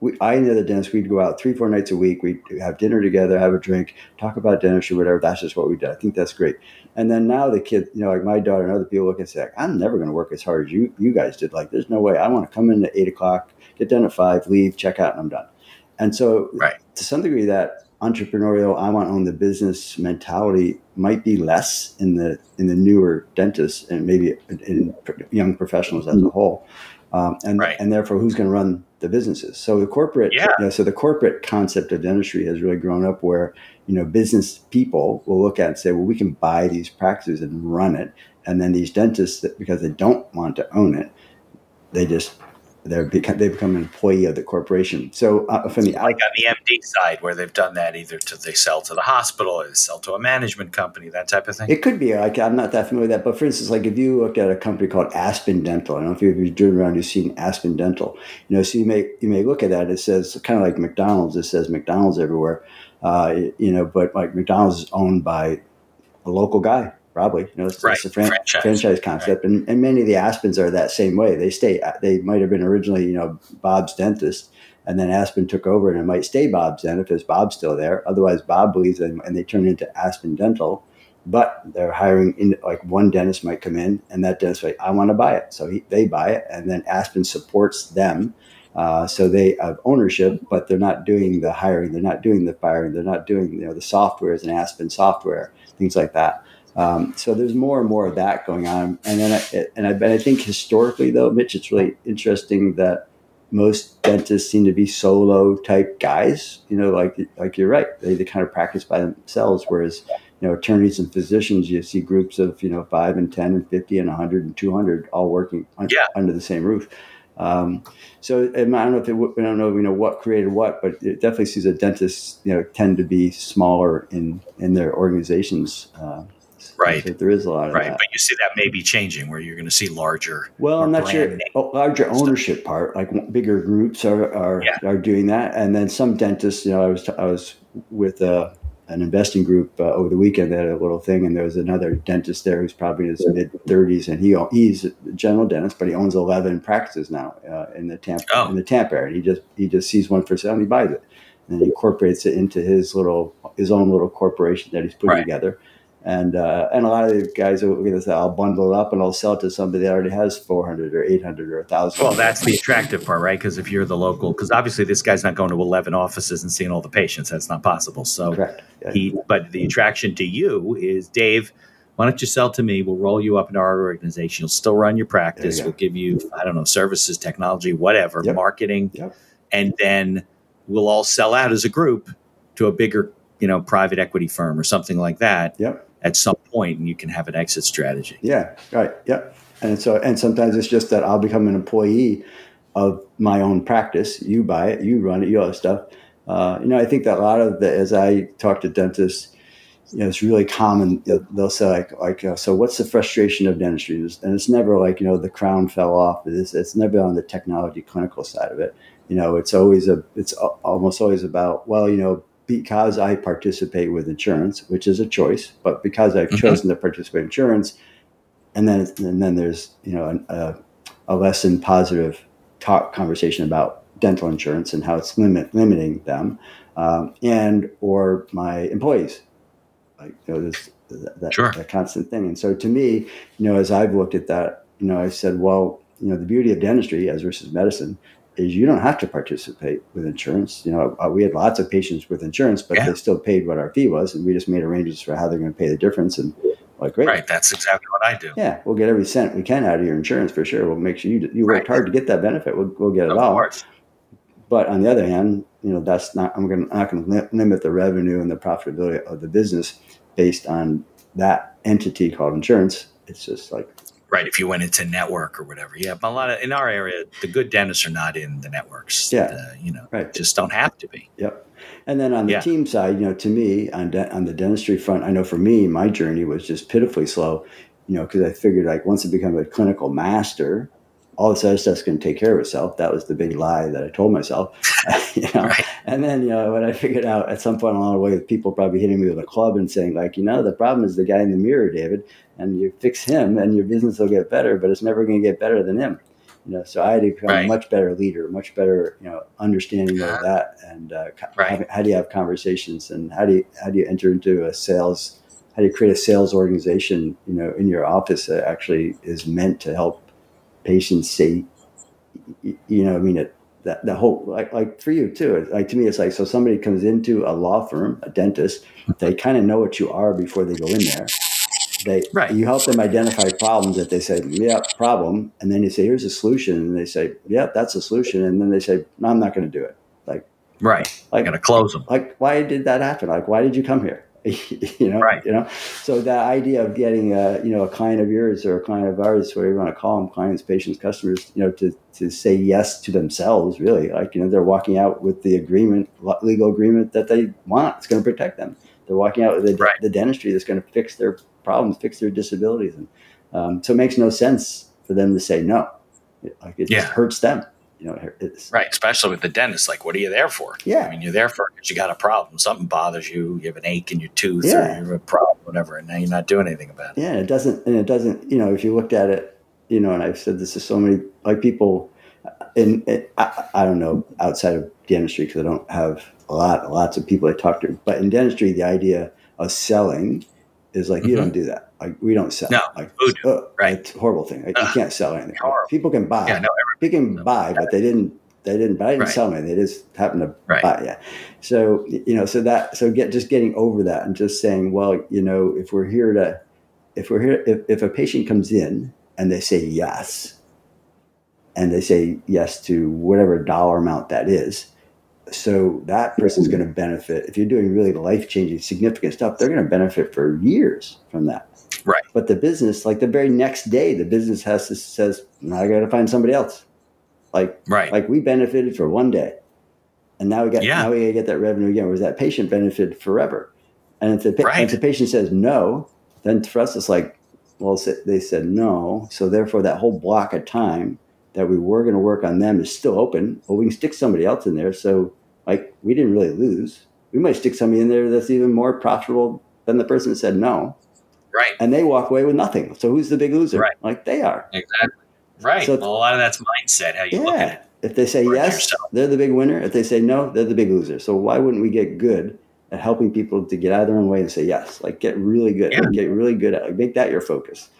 we, I and the other dentist, we'd go out three, four nights a week. We'd have dinner together, have a drink, talk about dentistry, whatever. That's just what we did. I think that's great. And then now the kids, you know, like my daughter and other people look and say, like, I'm never going to work as hard as you you guys did. Like, there's no way. I want to come in at eight o'clock, get done at five, leave, check out, and I'm done. And so, right. to some degree, that entrepreneurial, I want to own the business mentality might be less in the in the newer dentists and maybe in young professionals as a whole. Um, and right. and therefore, who's going to run the businesses? So the corporate, yeah. You know, so the corporate concept of dentistry has really grown up where you know business people will look at and say, well, we can buy these practices and run it, and then these dentists, because they don't want to own it, they just they're become, they become an employee of the corporation. So uh, from the like on the MD side, where they've done that, either to they sell to the hospital, or they sell to a management company, that type of thing. It could be. Like I'm not that familiar with that, but for instance, like if you look at a company called Aspen Dental, I don't know if you've driven around, you've seen Aspen Dental. You know, so you may you may look at that. It says kind of like McDonald's. It says McDonald's everywhere. Uh, you know, but like McDonald's is owned by a local guy probably. You know, it's, right. it's a fran- franchise. franchise. concept, right. and, and many of the Aspens are that same way. They stay. They might have been originally, you know, Bob's dentist, and then Aspen took over, and it might stay Bob's dentist if Bob's still there. Otherwise, Bob believes them, and they turn into Aspen Dental. But they're hiring in like one dentist might come in, and that dentist like I want to buy it, so he, they buy it, and then Aspen supports them. Uh, so they have ownership, but they're not doing the hiring, they're not doing the firing, they're not doing you know the software is an Aspen software, things like that. Um, so there's more and more of that going on. And then, I, and I, I think historically, though, Mitch, it's really interesting that most dentists seem to be solo type guys. You know, like like you're right, they, they kind of practice by themselves. Whereas, you know, attorneys and physicians, you see groups of you know five and ten and fifty and hundred and two hundred all working un- yeah. under the same roof. Um, so I don't know if it, I don't know you know what created what, but it definitely sees that dentists you know tend to be smaller in in their organizations. Uh, Right. there is a lot of right. that. But you see that may be changing where you're going to see larger. Well, I'm not sure. Oh, larger ownership stuff. part, like bigger groups are are, yeah. are doing that, and then some dentists. You know, I was I was with a, an investing group uh, over the weekend. They had a little thing, and there was another dentist there who's probably in his mid 30s, and he he's a general dentist, but he owns 11 practices now uh, in the Tampa oh. in the Tampa area. He just he just sees one for sale and he buys it, and he incorporates it into his little his own little corporation that he's putting right. together. And uh, and a lot of the guys are going to say, I'll bundle it up and I'll sell it to somebody that already has 400 or 800 or a 1,000. Well, that's the attractive part, right? Because if you're the local, because obviously this guy's not going to 11 offices and seeing all the patients. That's not possible. So Correct. He, but the attraction to you is, Dave, why don't you sell to me? We'll roll you up into our organization. You'll still run your practice. You we'll give you, I don't know, services, technology, whatever, yep. marketing. Yep. And then we'll all sell out as a group to a bigger, you know, private equity firm or something like that. Yep at some point and you can have an exit strategy. Yeah, right. Yeah. And so and sometimes it's just that I'll become an employee of my own practice. You buy it, you run it, you all that stuff. Uh, you know, I think that a lot of the as I talk to dentists, you know, it's really common. They'll say like, like, uh, so what's the frustration of dentistry? And it's never like, you know, the crown fell off. It's, it's never on the technology clinical side of it. You know, it's always a, it's almost always about, well, you know, because I participate with insurance, which is a choice, but because I've mm-hmm. chosen to participate in insurance, and then and then there's you know a, a less than positive talk conversation about dental insurance and how it's limit limiting them, um, and or my employees, like you know this that, sure. that constant thing. And so to me, you know, as I've looked at that, you know, I said, well, you know, the beauty of dentistry as versus medicine is you don't have to participate with insurance. You know, uh, we had lots of patients with insurance, but yeah. they still paid what our fee was, and we just made arrangements for how they're going to pay the difference. And like, great, right? That's exactly what I do. Yeah, we'll get every cent we can out of your insurance for sure. We'll make sure you you worked right. hard to get that benefit. We'll, we'll get it of all. Course. But on the other hand, you know, that's not. I'm going. Not going to limit the revenue and the profitability of the business based on that entity called insurance. It's just like right if you went into network or whatever. Yeah but a lot of in our area the good dentists are not in the networks. Yeah. Uh, you know right. just don't have to be. Yep. And then on the yeah. team side you know to me on, de- on the dentistry front i know for me my journey was just pitifully slow you know because i figured like once i become a clinical master all this other stuff's going to take care of itself. That was the big lie that I told myself. you know? Right. And then, you know, when I figured out at some point along the way, people probably hitting me with a club and saying, like, you know, the problem is the guy in the mirror, David, and you fix him and your business will get better, but it's never going to get better than him. You know, so I had to become right. a much better leader, much better, you know, understanding of that, and uh, right. how, how do you have conversations, and how do you how do you enter into a sales, how do you create a sales organization, you know, in your office that actually is meant to help patients say, you know, I mean, it, that the whole like like for you too. Like to me, it's like so somebody comes into a law firm, a dentist, they kind of know what you are before they go in there they right. you help them identify problems that they say, yeah, problem, and then you say, here's a solution, and they say, yeah, that's a solution, and then they say, no, I'm not going to do it. Like, right, like, I going to close them. Like, why did that happen? Like, why did you come here? you know, right. you know. So that idea of getting a you know a client of yours or a client of ours, whatever you want to call them, clients, patients, customers, you know, to to say yes to themselves, really, like you know, they're walking out with the agreement, legal agreement that they want. It's going to protect them. They're walking out with the, right. the dentistry that's going to fix their problems, fix their disabilities. And um, so it makes no sense for them to say no. It, like it yeah. just hurts them. You know, right, especially with the dentist. Like, what are you there for? Yeah, I mean, you're there for because you got a problem. Something bothers you. You have an ache in your tooth, yeah. or you have a problem, whatever, and now you're not doing anything about it. Yeah, it doesn't, and it doesn't. You know, if you looked at it, you know, and I've said this to so many like people, uh, and I, I don't know outside of dentistry because I don't have a lot, lots of people I talk to, but in dentistry, the idea of selling is like mm-hmm. you don't do that. Like we don't sell. No, like oh, right? It's horrible thing. Like, uh, you can't sell anything. People can buy. Yeah, no, people can no, buy, but they didn't. They didn't. But I didn't right. sell anything. They just happened to right. buy. Yeah. So you know, so that so get just getting over that and just saying, well, you know, if we're here to, if we're here, if, if a patient comes in and they say yes, and they say yes to whatever dollar amount that is, so that person's going to benefit. If you're doing really life changing, significant stuff, they're going to benefit for years from that. Right. But the business, like the very next day, the business has to says, "Now I got to find somebody else." Like, right. Like we benefited for one day, and now we got yeah. now we got to get that revenue again. Whereas that patient benefited forever. And if the, right. if the patient says no, then for us it's like, well, they said no, so therefore that whole block of time that we were going to work on them is still open. Well, we can stick somebody else in there. So, like, we didn't really lose. we might stick somebody in there that's even more profitable than the person that said no. Right. And they walk away with nothing. So who's the big loser? Right. Like they are. Exactly. Right. So- well, a lot of that's mindset, how you look at it. If they say Work yes, they're the big winner. If they say no, they're the big loser. So why wouldn't we get good at helping people to get out of their own way and say yes? Like get really good. Yeah. Like, get really good at like, make that your focus.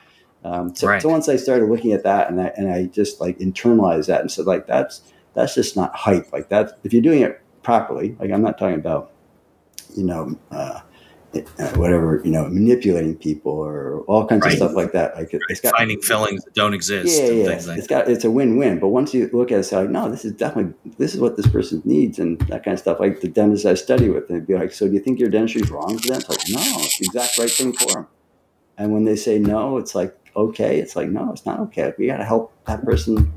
Um, so, Right. so once I started looking at that and I and I just like internalized that and said like that's that's just not hype. Like that's if you're doing it properly. Like I'm not talking about you know uh, uh, whatever you know manipulating people or all kinds Right. of stuff like that. Like it, it's got Finding fillings that don't exist yeah, yeah. like it's that. got it's a win-win. But once you look at it, like, no, this is definitely this is what this person needs and that kind of stuff. Like the dentist I study with, they'd be like, so do you think your dentistry is wrong for them? It's like, no, it's the exact right thing for them. And when they say no, it's like okay. It's like no, it's not okay. We got to help that person.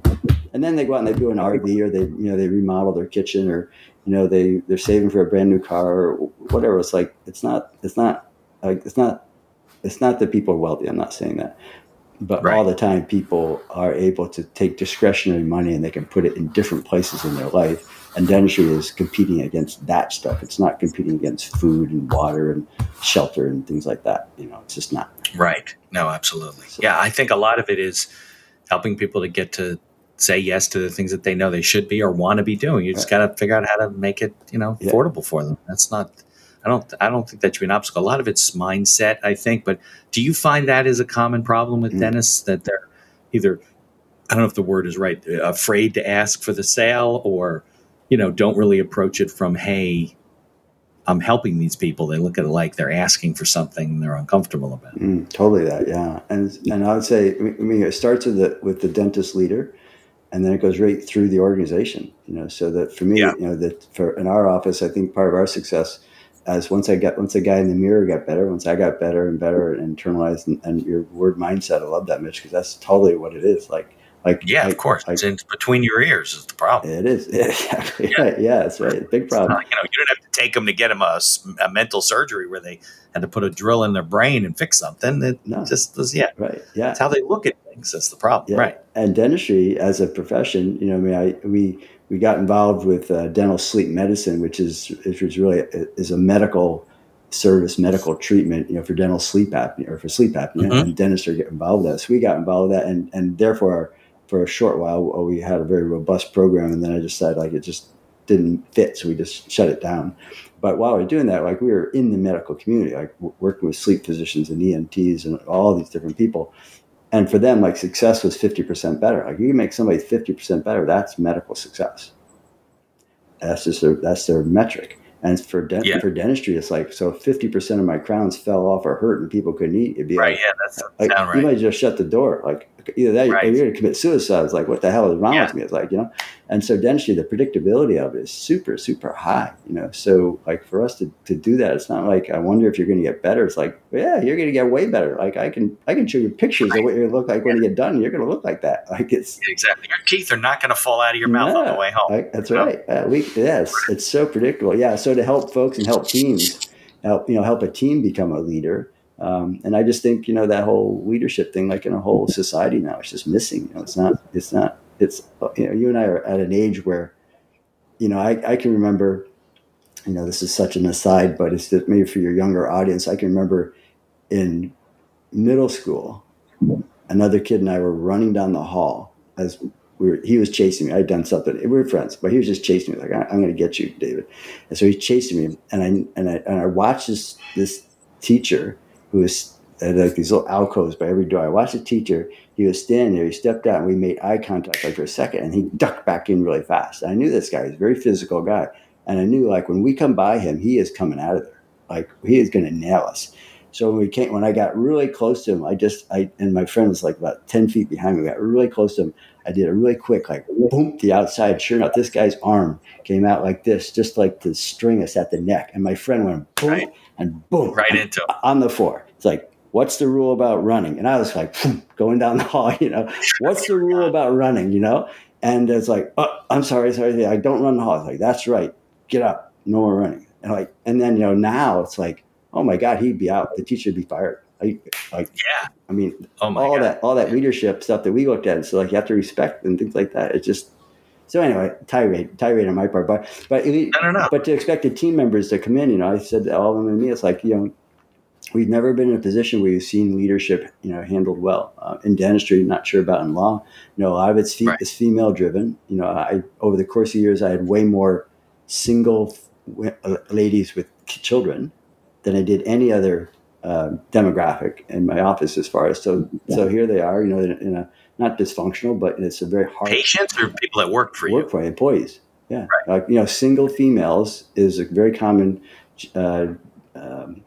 And then they go out and they do an RV or they you know they remodel their kitchen or you know they they're saving for a brand new car or whatever. It's like it's not it's not like it's not it's not that people are wealthy. I'm not saying that but Right. all the time people are able to take discretionary money and they can put it in different places in their life and dentistry is competing against that stuff it's not competing against food and water and shelter and things like that you know it's just not Right. No, absolutely. So- Yeah, I think a lot of it is helping people to get to say yes to the things that they know they should be or want to be doing. You just got to figure out how to make it, you know, Yeah. affordable for them. That's not. I don't. I don't think that should be an obstacle. A lot of it's mindset, I think. But do you find that is a common problem with Mm. dentists that they're either, I don't know if the word is right, afraid to ask for the sale, or you know, don't really approach it from, hey, I'm helping these people. They look at it like they're asking for something they're uncomfortable about. Mm, totally that, yeah. And and I would say, I mean, it starts with the with the dentist leader, and then it goes right through the organization. You know, so that for me, Yeah. you know, that for in our office, I think part of our success, as once I got once the guy in the mirror got better, once I got better and better and internalized, and, and your word mindset, I love that, Mitch, because that's totally what it is. Like, like Yeah, like- of course. like- it's in between your ears is the problem. it is exactly Yeah. right. Yeah, that's right. Big It's not problem. you know, you don't have to take them to get them a, a, mental surgery where they had to put a drill in their brain and fix something. It No. just is, yeah, Right. Yeah. it's how they look at things. That's the problem. Yeah. Right. And dentistry as a profession, you know, I mean, I, we we got involved with uh, dental sleep medicine, which is which is really is a medical service, medical treatment, you know, for dental sleep apnea or for sleep apnea, Mhm. and dentists are getting involved with that. So we got involved with that, and and therefore, for a short while, uh, we had a very robust program, and then I decided like it just didn't fit, so we just shut it down. But while we are doing that, like we were in the medical community, like working with sleep physicians and ENTs and all these different people and for them like success was 50% better like you can make somebody 50% better that's medical success that's just their that's their metric and for dent- Yeah. for dentistry it's like so 50% of my crowns fell off or hurt and people couldn't eat it'd be Right. like, Yeah. That's like sound you right. might just shut the door like either that Right. or you're gonna commit suicide. It's like what the hell is wrong Yeah. with me? It's like you know? And so dentistry the predictability of it is super super high you know? So like for us to, to do that it's not like i wonder if you're going to get better. It's like yeah you're going to get way better. Like i can i can show you pictures of what you're going to look like when you get done. You're going to look like that. Like it's Exactly. Your teeth are not going to fall out of your mouth on the way home. like, that's you know? right. Uh, we yeah it's, it's so predictable. Yeah so to help folks and help teams help you know help a team become a leader um, and I just think you know that whole leadership thing, like in a whole society now, it's just missing. You know, it's not. It's not. It's you know, you and I are at an age where, you know, I, I can remember, you know, this is such an aside, but it's just maybe for your younger audience. I can remember in middle school, another kid and I were running down the hall as we were, he was chasing me. I'd done something. We were friends, but he was just chasing me. Like, I, I'm going to get you, David. And so he's chasing me, and I and I and I watched this this teacher who was at uh, like these little alcoves by every door. I watched the teacher. He was standing there. He stepped out, and we made eye contact like for a second, and he ducked back in really fast. I knew this guy. He's a very physical guy, and I knew like when we come by him, he is coming out of there. Like he is going to nail us. So when we came, when I got really close to him, I just I and my friend was like about ten feet behind me. We got really close to him. I did a really quick like boom the outside. Sure enough, this guy's arm came out like this, just like to string us at the neck. And my friend went boom Right. and boom Right into on the floor. It's like, what's the rule about running? And I was like, going down the hall, you know, what's the rule about running, you know? And it's like, oh, I'm sorry, sorry, I don't run the hall. It's like, that's right, get up, no more running. And like, and then you know, now it's like, oh my God, he'd be out. The teacher would be fired. Like, like Yeah. I mean, Oh my all God. that, all that leadership stuff that we looked at. So like, you have to respect and things like that. It's just, so anyway, tirade, tirade on my part, but but no, no, no. but to expect the team members to come in, you know, I said to all of them to me, it's like you know, we've never been in a position where we've seen leadership, you know, handled well uh, in dentistry. Not sure about in law. You know, a lot of it's, fe- Right. it's female driven. You know, I over the course of years, I had way more single w- uh, ladies with k- children than I did any other um demographic in my office. As far as so, so here they are. You know, in, in a not dysfunctional, but it's a very hard Patients or people that work for you? work for employees. Yeah, like you know, single females is a very common. Uh, um,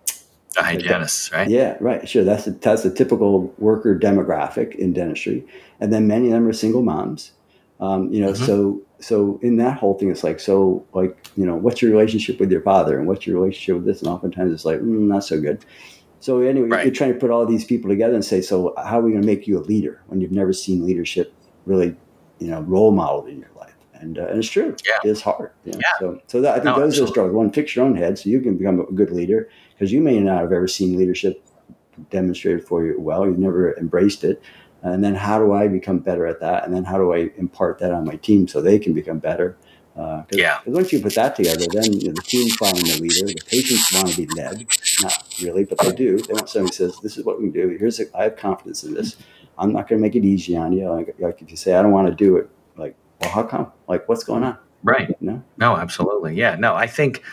The hygienists, right? yeah, right. Sure, that's a, that's a typical worker demographic in dentistry, and then many of them are single moms. Um, you know, Mhm. so so in that whole thing, it's like so like you know, what's your relationship with your father, and what's your relationship with this, and oftentimes it's like mm, not so good. So anyway, Right. you're trying to put all these people together and say, so how are we going to make you a leader when you've never seen leadership really, you know, role modeled in your life? And, uh, and it's true. Yeah. It's hard. you know. Yeah. So, so that, I think No, those are absolutely. the struggles. One, fix your own head so you can become a good leader because you may not have ever seen leadership demonstrated for you well. You've never embraced it. And then how do I become better at that? And then how do I impart that on my team so they can become better? Uh, yeah. Because once you put that together, then you know, the team following the leader. The patients want to be led, not really, but they do. They want somebody who says, "This is what we can do. Here's, a, I have confidence in this. I'm not going to make it easy on you." Like, like if you say, "I don't want to do it," like, well, how come? Like, what's going on? Right. You know? No, absolutely. Yeah. No, I think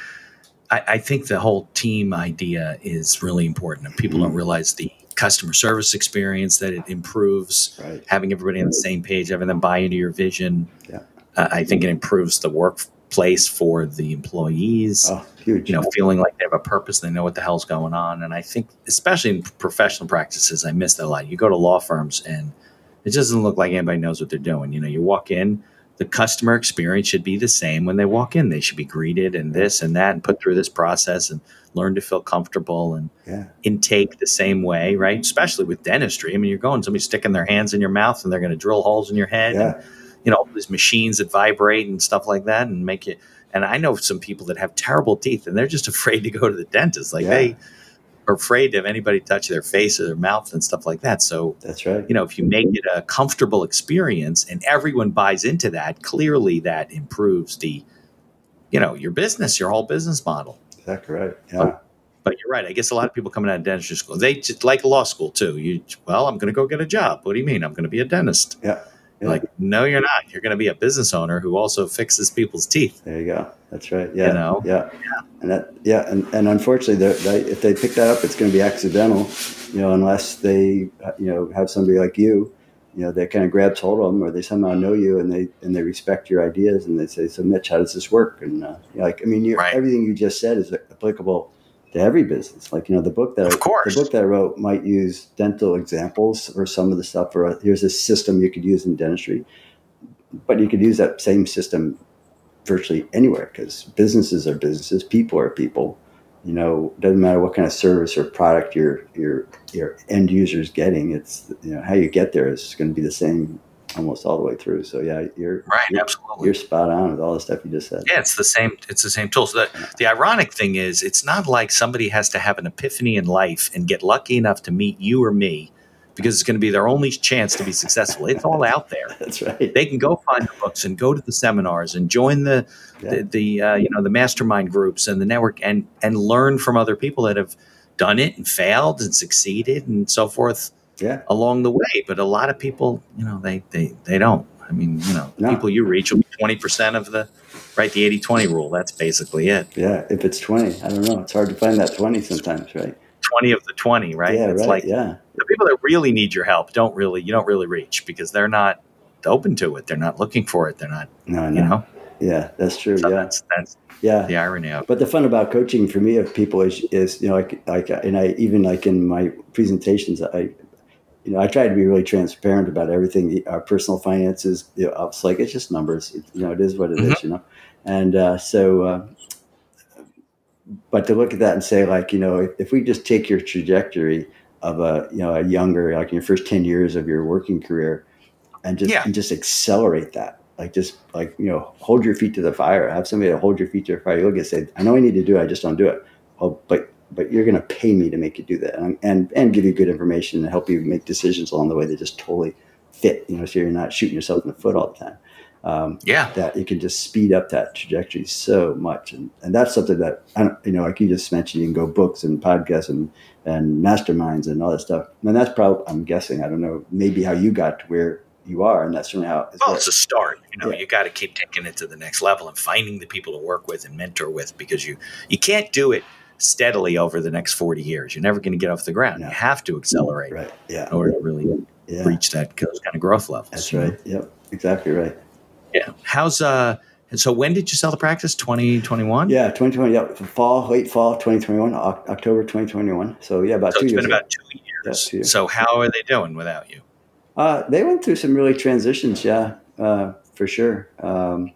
I, I think the whole team idea is really important, and people don't realize the customer service experience that it improves. Right. Having everybody on the same page, having them buy into your vision. Yeah. Uh, I think it improves the workplace for the employees. Oh, huge. You know, feeling like they have a purpose, they know what the hell's going on, and I think, especially in professional practices, I miss that a lot. You go to law firms, and it just doesn't look like anybody knows what they're doing. You know, you walk in, the customer experience should be the same when they walk in. They should be greeted and this and that and put through this process and learn to feel comfortable and yeah. intake the same way, right? Especially with dentistry. I mean, you're going, somebody sticking their hands in your mouth and they're going to drill holes in your head. Yeah. And, you know, these machines that vibrate and stuff like that and make you. And I know some people that have terrible teeth and they're just afraid to go to the dentist. Like Yeah. they are afraid to have anybody touch their face or their mouth and stuff like that. So, That's right. you know, if you make it a comfortable experience and everyone buys into that, clearly that improves the, you know, your business, your whole business model. Exactly right. Yeah. But you're right. I guess a lot of people coming out of dentistry school, they just like law school too. You, well, I'm going to go get a job. What do you mean? I'm going to be a dentist. Yeah. You're like, no, you're not. You're going to be a business owner who also fixes people's teeth. There you go. That's right. Yeah. know? Yeah. And that, yeah. And, and unfortunately, they're- they, if they pick that up, it's going to be accidental, you know, unless they, you know, have somebody like you, you know, that kind of grabs hold of them or they somehow know you and they, and they respect your ideas and they say, so Mitch, how does this work? And, uh, you like, I mean, you Right. everything you just said is applicable to every business. Like, you know, the book that, Of I, course. the book that I wrote might use dental examples or some of the stuff, or uh, here's a system you could use in dentistry, but you could use that same system virtually anywhere because businesses are businesses, people are people. You know, doesn't matter what kind of service or product your your your end user is getting. It's you know how you get there is going to be the same almost all the way through. So yeah, you're Right. you're, Absolutely. you're spot on with all the stuff you just said. Yeah, it's the same. It's the same tool. So the, the ironic thing is, it's not like somebody has to have an epiphany in life and get lucky enough to meet you or me, because it's going to be their only chance to be successful. It's all out there. That's right. They can go find the books and go to the seminars and join the Yeah. the, the uh, you know the mastermind groups and the network and and learn from other people that have done it and failed and succeeded and so forth yeah, along the way. But a lot of people, you know, they they they don't. I mean, you know, No. people you reach will be twenty percent of the right the 80-20 rule. That's basically it. yeah. If it's twenty, I don't know. It's hard to find that twenty sometimes, right? Twenty of the twenty, right? Yeah, it's right. like yeah, the people that really need your help don't really you don't really reach because they're not open to it. They're not looking for it. They're not, no, no. you know. Yeah, that's true. So yeah, that's that's yeah. the irony of it. But the fun about coaching for me of people is, is you know, like, like, and I even like in my presentations, I, you know, I try to be really transparent about everything. Our personal finances, you know, it's like it's just numbers. It, you know, it is what it is. You know, and uh, so, uh, but to look at that and say, like, you know, if, if we just take your trajectory of a, you know, a younger, like in your first ten years of your working career, and just Yeah. and just accelerate that. Like just like you know, hold your feet to the fire. Have somebody to hold your feet to the fire. You look and say, "I know I need to do it. I just don't do it." Well, but but you're going to pay me to make you do that, and, and and give you good information and help you make decisions along the way that just totally fit. You know, so you're not shooting yourself in the foot all the time. Um, Yeah. that it can just speed up that trajectory so much, and, and that's something that I don't, you know, like you just mentioned, you can go books and podcasts and and masterminds and all that stuff. And that's probably, I'm guessing, I don't know, maybe how you got to where you are, and that's certainly how. Well, it's a start. You know, Yeah. you got to keep taking it to the next level and finding the people to work with and mentor with because you you can't do it steadily over the next 40 years. You're never going to get off the ground. No. You have to accelerate right. Yeah. in order to really Yeah. reach that kind of growth levels. That's right. Yep. Exactly right. Yeah. How's uh and so when did you sell the practice? 2021? Yeah, 2020. Yeah, fall, late fall, 2021, October 2021. So yeah, about So two it's years. been ago. about 2 years. Yeah, two years. So how are they doing without you? Uh, they went through some really transitions, yeah, uh, for sure. Um,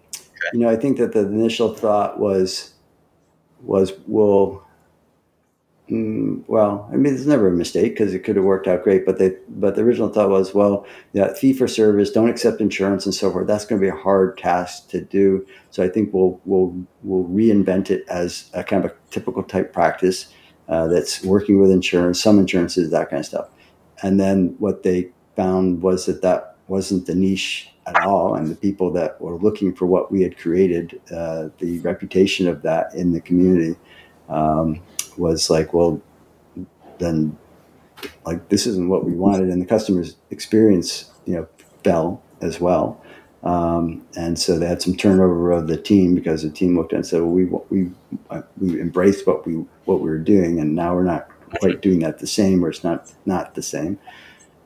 You know, I think that the initial thought was was well, mm, well, I mean, it's never a mistake because it could have worked out great, but they but the original thought was well, yeah, fee for service, don't accept insurance and so forth. That's going to be a hard task to do. So I think we'll we'll we'll reinvent it as a kind of a typical type practice uh, that's working with insurance, some insurances, that kind of stuff. And then what they found was that that wasn't the niche at all, and the people that were looking for what we had created, uh, the reputation of that in the community um, was like, well, then like this isn't what we wanted, and the customer's experience, you know, fell as well. Um, and so they had some turnover of the team because the team looked and said, "Well, we we uh, we embraced what we what we were doing, and now we're not quite doing that the same, or it's not not the same."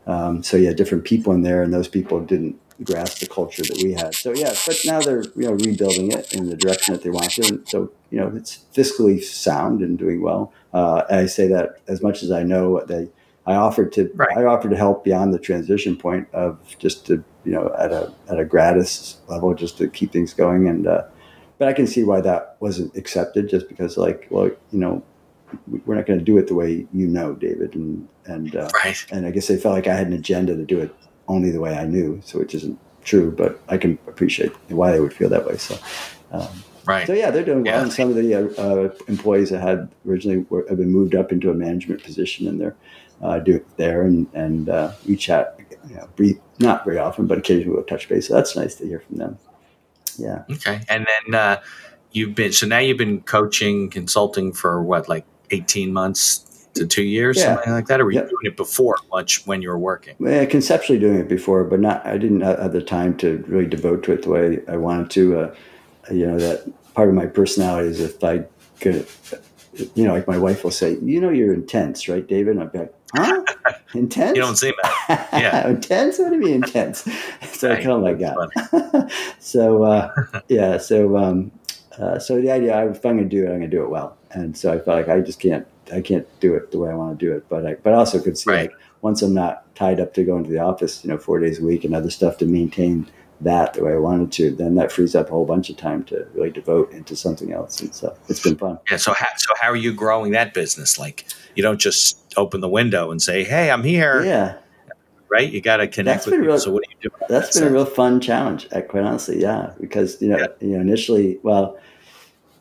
Um, so yeah, different people in there, and those people didn't grasp the culture that we had. So yeah, but now they're you know rebuilding it in the direction that they want to, and so you know it's fiscally sound and doing well. Uh, I say that as much as I know they. I offered to Right. I offered to help beyond the transition point of just to you know at a at a gratis level just to keep things going and uh, but I can see why that wasn't accepted just because like well you know we- we're not going to do it the way you know David and and uh, Right. and I guess they felt like I had an agenda to do it only the way I knew so which isn't true but I can appreciate why they would feel that way so um, Right. so yeah, they're doing well. Yeah. And some of the uh, uh, employees that had originally were, have been moved up into a management position, and they're uh, doing there. And and uh, we chat, you know, brief, not very often, but occasionally we'll touch base. So that's nice to hear from them. Yeah, Okay. And then uh, you've been so now you've been coaching, consulting for what, like eighteen months to two years, Yeah. something like that, or were Yep. you doing it before much when you were working? Yeah, conceptually doing it before, but not. I didn't have the time to really devote to it the way I wanted to. Uh, you know, that part of my personality is if I could, you know, like my wife will say, "You know, you're intense, right, David?" And I'd be like, "Huh? Intense? You don't seem that. Yeah. intense? What do you mean intense? so I Right. kind of like that. so uh, yeah, so um, uh, so the idea, I, if I'm going to do it, I'm going to do it well. And so I felt like I just can't, I can't do it the way I want to do it. But I, but I also could see Right. like once I'm not tied up to going to the office, you know, four days a week and other stuff to maintain that the way I wanted to, then that frees up a whole bunch of time to really devote into something else. And so it's been fun. Yeah. So how, so how are you growing that business? Like you don't just open the window and say, "Hey, I'm here," Yeah. right? You got to connect That's with people. real- so what are you doing? That's been a real fun challenge, uh, quite honestly. Yeah, because you know, Yeah. you know, initially, well,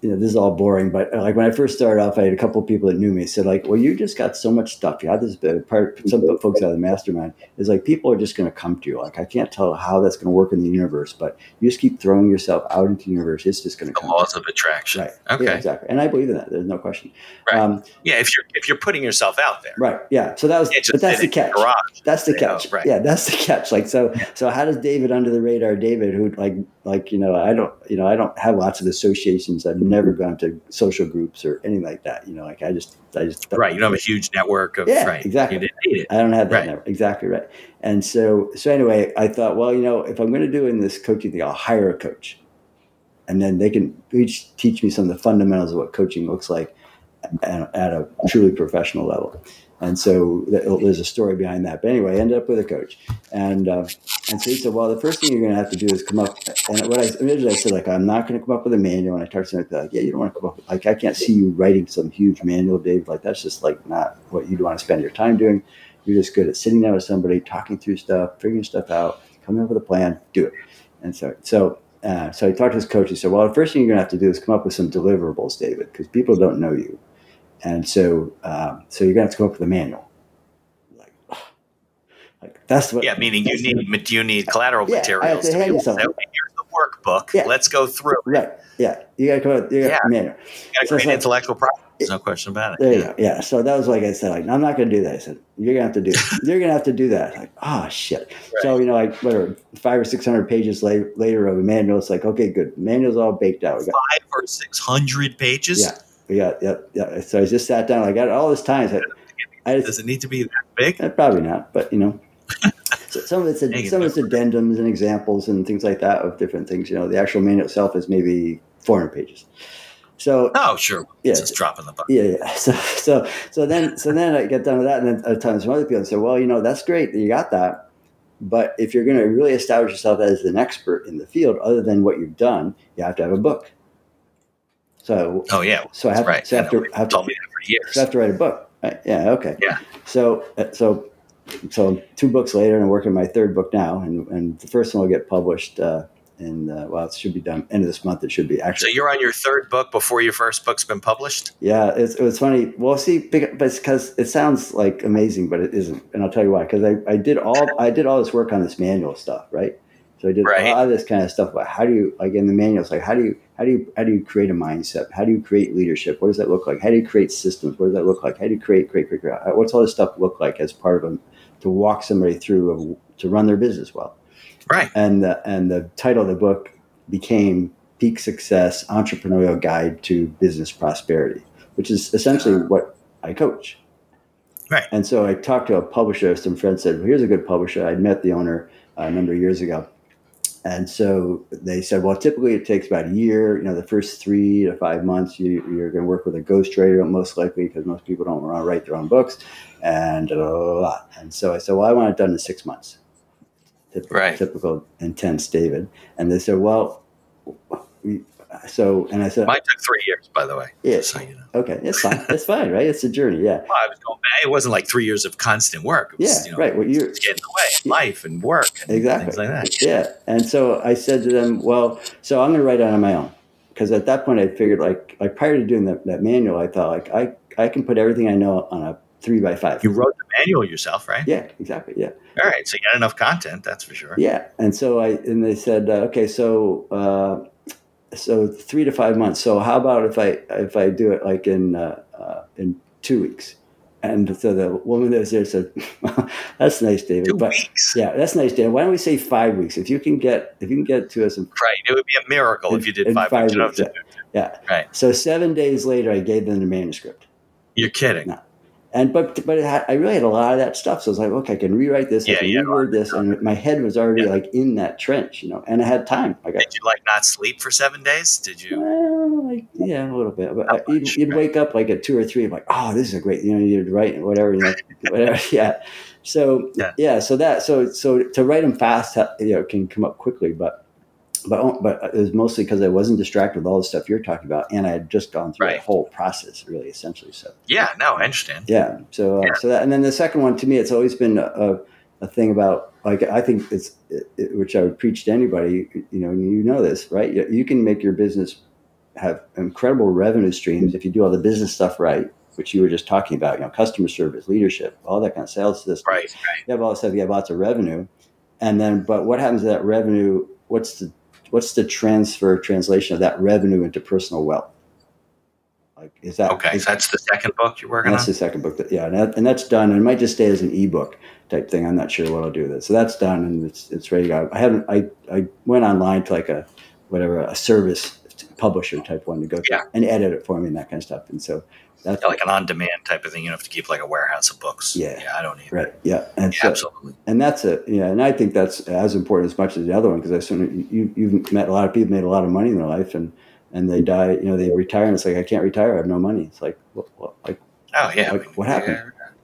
you know, this is all boring, but uh, like when I first started off, I had a couple of people that knew me said like, "Well, you just got so much stuff. You have this bit part." Some folks out of the mastermind is like, people are just going to come to you. Like, I can't tell how that's going to work in the universe, but you just keep throwing yourself out into the universe. It's just going to the laws of attraction. Right. Okay. Yeah, exactly. And I believe in that. There's no question. Right. Um, Yeah, if you're if you're putting yourself out there, right. Yeah. So that was, but that's the catch. garage. That's the catch. right. Yeah, that's the catch. Like so so how does David under the radar David who like like you know, I don't you know, I don't have lots of associations. I've never mm-hmm. gone to social groups or anything like that. You know, like I just I just Right. You don't have a huge network of Yeah, right. exactly. You didn't need it. I don't have that Right. never. Exactly right. And so so anyway, I thought, well, you know, if I'm gonna do in this coaching thing, I'll hire a coach. And then they can each teach me some of the fundamentals of what coaching looks like at, a truly professional level. And so there's a story behind that. But anyway, I ended up with a coach. And uh, and so he said, well, the first thing you're going to have to do is come up. And what I originally I said, like, I'm not going to come up with a manual. And I talked to him like, yeah, you don't want to come up. With, like, I can't see you writing some huge manual, Dave. Like, that's just like not what you'd want to spend your time doing. You're just good at sitting down with somebody, talking through stuff, figuring stuff out, coming up with a plan, do it. And so, so, uh, so I talked to his coach. He said, well, the first thing you're going to have to do is come up with some deliverables, David, because people don't know you. And so, um, so you're going to have to come up with a manual. Like, like that's what. Yeah, meaning you need you need collateral Yeah, materials to to be able to say, something. here's the workbook. Yeah. Let's go through. Right. Yeah. You got to come up. You got Yeah. manual. You got to So create like- intellectual property. There's no question about it. There you Yeah. go. Yeah. So that was like I said, like I'm not going to do that. I said you're going to have to do. You're going to have to do that. Like oh shit. So you know, like whatever, five or six hundred pages later, later of a manual. It's like okay, good. Manual's all baked out. We got Five or six hundred pages. Yeah. We got yeah yeah. So I just sat down. I got all this time. I, just, Does it need to be that big? Eh, probably not, but you know, so some of it's it, some of it's addendums and examples and things like that of different things. You know, the actual manual itself is maybe 400 pages. So Oh, sure. Yeah. Just drop in the bucket. yeah, yeah. So so so then so then I get done with that, and then I tell some other people and say, well, you know, that's great that you got that, but if you're going to really establish yourself as an expert in the field, other than what you've done, you have to have a book. So Oh, yeah. so I have, right. so I have I to You've told to me that for years. so I have to write a book. Right? Yeah. Okay. Yeah. So, uh, so, so two books later, and I'm working on my third book now, and, and the first one will get published. Uh, in uh, well, it should be done end of this month. It should be actually. So you're on your third book before your first book's been published? yeah, it's, it was funny. Well, see, but because it sounds like amazing, but it isn't, and I'll tell you why. Because I, I did all I did all this work on this manual stuff, right? So I did Right. a lot of this kind of stuff about how do you like in the manuals, like how do you how do you how do you create a mindset? How do you create leadership? What does that look like? How do you create systems? What does that look like? How do you create create create, create? What's all this stuff look like as part of a to walk somebody through of, to run their business well? Right. And the, and the title of the book became Peak Success Entrepreneurial Guide to Business Prosperity, which is essentially what I coach. Right. And so I talked to a publisher. Some friends said, well, "Here's a good publisher." I'd met the owner uh, a number of years ago, and so they said, "Well, typically it takes about a year. You know, the first three to five months, you, you're going to work with a ghost ghostwriter, most likely, because most people don't want to write their own books." And blah, blah, blah. and so I said, "Well, I want it done in six months." Typical, Right. typical intense David. And they said, "Well, we, so," and I said, Mine took three years, by the way. Yeah. So you know. "Okay, it's fine. It's fine, right? It's a journey, yeah, Well, I was going back. It wasn't like three years of constant work. It was, yeah, you know, right. What you're It's getting in the way of life and work and Exactly. things like that. Yeah. And so I said to them, well, so I'm going to write it on my own. Because at that point, I figured like, like prior to doing that, that manual, I thought like, I, I can put everything I know on a three by five. You wrote the manual yourself, right? Yeah, exactly. Yeah. All right. So you got enough content, that's for sure. Yeah. And so I, and they said, uh, okay, so, uh, so three to five months. So how about if I, if I do it like in, uh, uh, in two weeks? And so the woman that was there said, that's nice, David. Two but weeks. yeah, that's nice, David. Why don't we say five weeks? If you can get, if you can get to us in Right. It would be a miracle if you did In five, five weeks. Weeks, do- Yeah. Right. So seven days later, I gave them the manuscript, You're kidding. No. And but but it had, I really had a lot of that stuff. So I was like, okay, I can rewrite this, I Yeah, can yeah. reword this, and my head was already Yeah. like in that trench, you know. And I had time. I got Did you like not sleep for seven days? Did you? well, like, yeah, a little bit. But I, you'd, much, you'd wake up like at two or three, like, oh, this is a great, you know, you'd write whatever, whatever. Yeah. So Yeah. yeah. so that so so to write them fast, you know, can come up quickly, but. But, but it was mostly because I wasn't distracted with all the stuff you're talking about, and I had just gone through Right. the whole process, really, essentially. So Yeah. No, I understand. yeah. So uh, Yeah. so that, and then the second one to me, it's always been a, a thing about like I think it's it, which I would preach to anybody. You know, you know this, right? You, you can make your business have incredible revenue streams if you do all the business stuff right, which you were just talking about. You know, customer service, leadership, all that kind of sales system. Right. Right. You have all that stuff. You have lots of revenue, and then but what happens to that revenue? What's the what's the transfer translation of that revenue into personal wealth? Like is that Okay. is- So that's the second book you're working and on. that's the second book. That, yeah, and, that, and that's done. And it might just stay as an ebook type thing. I'm not sure what I'll do with it. So that's done, and it's it's ready to go. I haven't. I I went online to like a whatever a service publisher type one to go Yeah. and edit it for me and that kind of stuff. And so that's Yeah, like an on-demand type of thing. You don't have to keep like a warehouse of books. Yeah. Yeah. I don't need. right. Yeah, and Yeah, so, absolutely. and that's it. Yeah, and I think that's as important as much as the other one because I certainly you you've met a lot of people made a lot of money in their life and and they die. You know, they retire and it's like I can't retire. I have no money. It's like like Oh yeah. Like, what happened?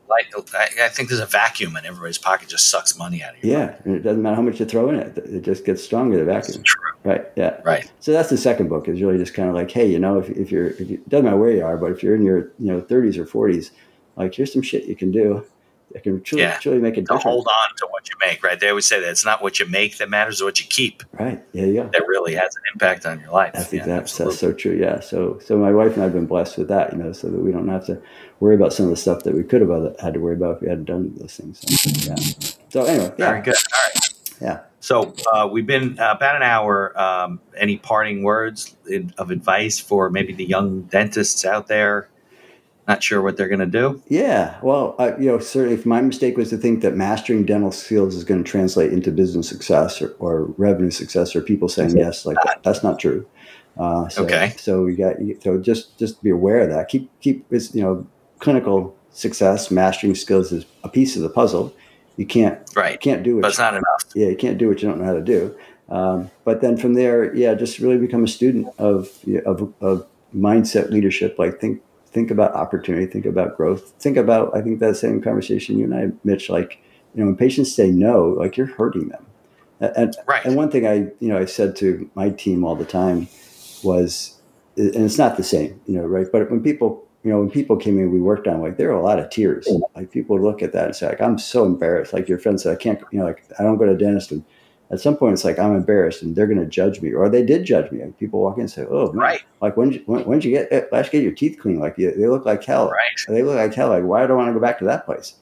Like, oh, I, I think there's a vacuum in everybody's pocket. Just sucks money out of you. yeah, and it doesn't matter how much you throw in it. It just gets stronger. The vacuum. True. Right. Yeah. Right. So that's the second book is really just kind of like, hey, you know, if, if you're, if you, it doesn't matter where you are, but if you're in your, you know, 30s or 40s, like here's some shit you can do that can truly, Yeah. truly make a difference. hold on to what you make. Right. They always say that it's not what you make that matters, it's what you keep Right. Yeah. Go. that really has an impact on your life. That's Yeah, exactly, that's so true. Yeah. So, so my wife and I have been blessed with that, you know, so that we don't have to worry about some of the stuff that we could have other- had to worry about if we hadn't done those things. So, yeah. So anyway, Very yeah. good. All right. Yeah. So uh, we've been uh, about an hour. Um, any parting words in, of advice for maybe the young dentists out there? Not sure what they're going to do. Yeah. Well, uh, you know, certainly if my mistake was to think that mastering dental skills is going to translate into business success or, or revenue success or people saying yes, like that, that's not true. Uh, so, Okay. So you got so just just be aware of that. Keep keep this you know clinical success, mastering skills is a piece of the puzzle. You can't Right. You can't do it. But it's not enough. yeah, you can't do what you don't know how to do. Um, but then from there, yeah, just really become a student of, of of mindset leadership. Like think think about opportunity, think about growth, think about. I think that same conversation you and I, Mitch. Like you know, when patients say no, like you're hurting them. And Right. and one thing I you know I said to my team all the time was, and it's not the same, you know, right? But when people you know, when people came in, we worked on like there were a lot of tears. Like people would look at that and say, like, I'm so embarrassed. Like your friend said, I can't, you know, like I don't go to dentist. And at some point, it's like I'm embarrassed, and they're going to judge me, or they did judge me. Like people walk in and say, "Oh, man, Right. like when did you, when when did you get eh, last get your teeth cleaned? Like you, they look like hell. Right. They look like hell. Like why do I want to go back to that place?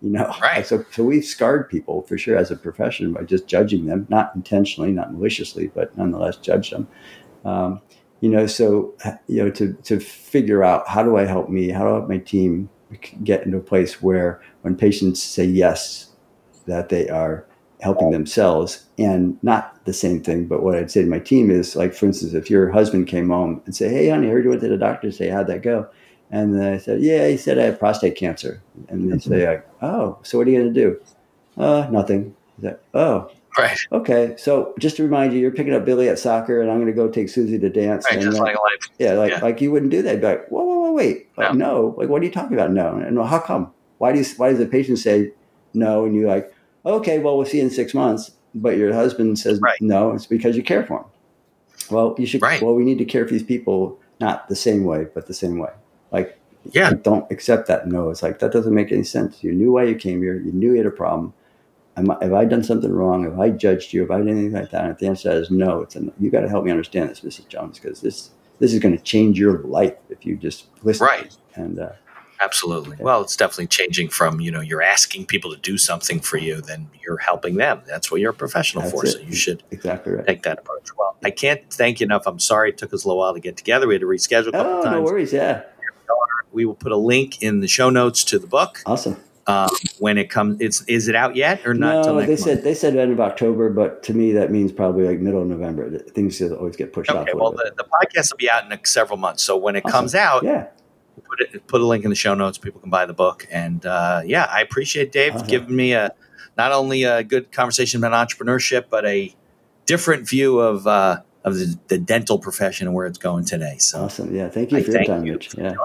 You know, Right. So so we've scarred people for sure as a profession by just judging them, not intentionally, not maliciously, but nonetheless judge them. Um, you know, so you know to to figure out how do I help me, how do I help my team get into a place where when patients say yes, that they are helping themselves and not the same thing. But what I'd say to my team is like, for instance, if your husband came home and say, Hey honey, I heard you went to the doctor say, how'd that go? And I said, Yeah, he said I have prostate cancer. And they say, like, Oh, so what are you gonna do? Uh, nothing. Like, oh, Right. okay. So just to remind you, you're picking up Billy at soccer and I'm gonna go take Susie to dance. Right. Just like life. yeah, like Yeah. like you wouldn't do that. You'd be like, whoa, whoa, whoa, wait, like, no. Like, what are you talking about? No, and well, how come? Why do you, why does the patient say no? And you're like, okay, well, we'll see you in six months. But your husband says Right. no. It's because you care for him. Well, you should. Right. Well, we need to care for these people not the same way, but the same way. Like, Yeah. don't accept that no. It's like that doesn't make any sense. You knew why you came here. You knew you had a problem. Am I, have I done something wrong? Have I judged you? Have I done anything like that? And if the answer is no, it's a, you got to help me understand this, Mrs. Jones, because this this is going to change your life if you just listen. Right. And uh, Absolutely. Well, it's definitely changing from, you know, you're asking people to do something for you, then you're helping them. That's what you're a professional That's for. it. So you should exactly right. take that approach. Well, I can't thank you enough. I'm sorry it took us a little while to get together. We had to reschedule a couple Oh, no worries. Yeah. We will put a link in the show notes to the book Awesome. um, when it comes. It's is it out yet or not? no, they month? said they said end of October, but to me that means probably like middle of November. Things always get pushed off. Okay, well, the, the podcast will be out in several months. So when it Awesome. comes out, yeah. Put it, put a link in the show notes. People can buy the book. And uh, yeah, I appreciate Dave Awesome. giving me a not only a good conversation about entrepreneurship, but a different view of uh, of the, the dental profession and where it's going today. So Awesome. Yeah. Thank you I for your thank time, you Mitch. for Yeah. me.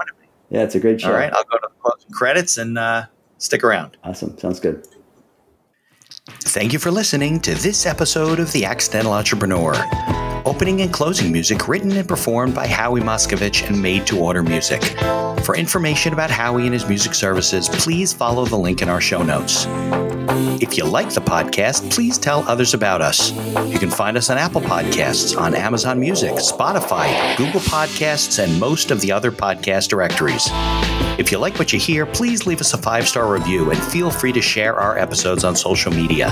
Yeah. It's a great show. All right, I'll go to the closing credits and uh, stick around. Awesome. Sounds good. Thank you for listening to this episode of The Accidental Entrepreneur. Opening and closing music written and performed by Howie Moskovich and made to order music. For information about Howie and his music services, please follow the link in our show notes. If you like the podcast, please tell others about us. You can find us on Apple Podcasts, on Amazon Music, Spotify, Google Podcasts, and most of the other podcast directories. If you like what you hear, please leave us a five star review and feel free to share our episodes on social media.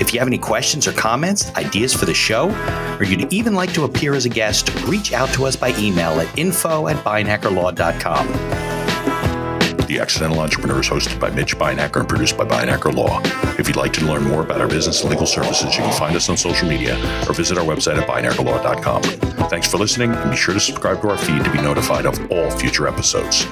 If you have any questions or comments, ideas for the show, or you'd even like to appear as a guest, reach out to us by email at info at beinhakerlaw.com. The Accidental Entrepreneur is hosted by Mitch Beinhaker and produced by Beinhaker Law. If you'd like to learn more about our business and legal services, you can find us on social media or visit our website at beinhakerlaw.com. Thanks for listening, and be sure to subscribe to our feed to be notified of all future episodes.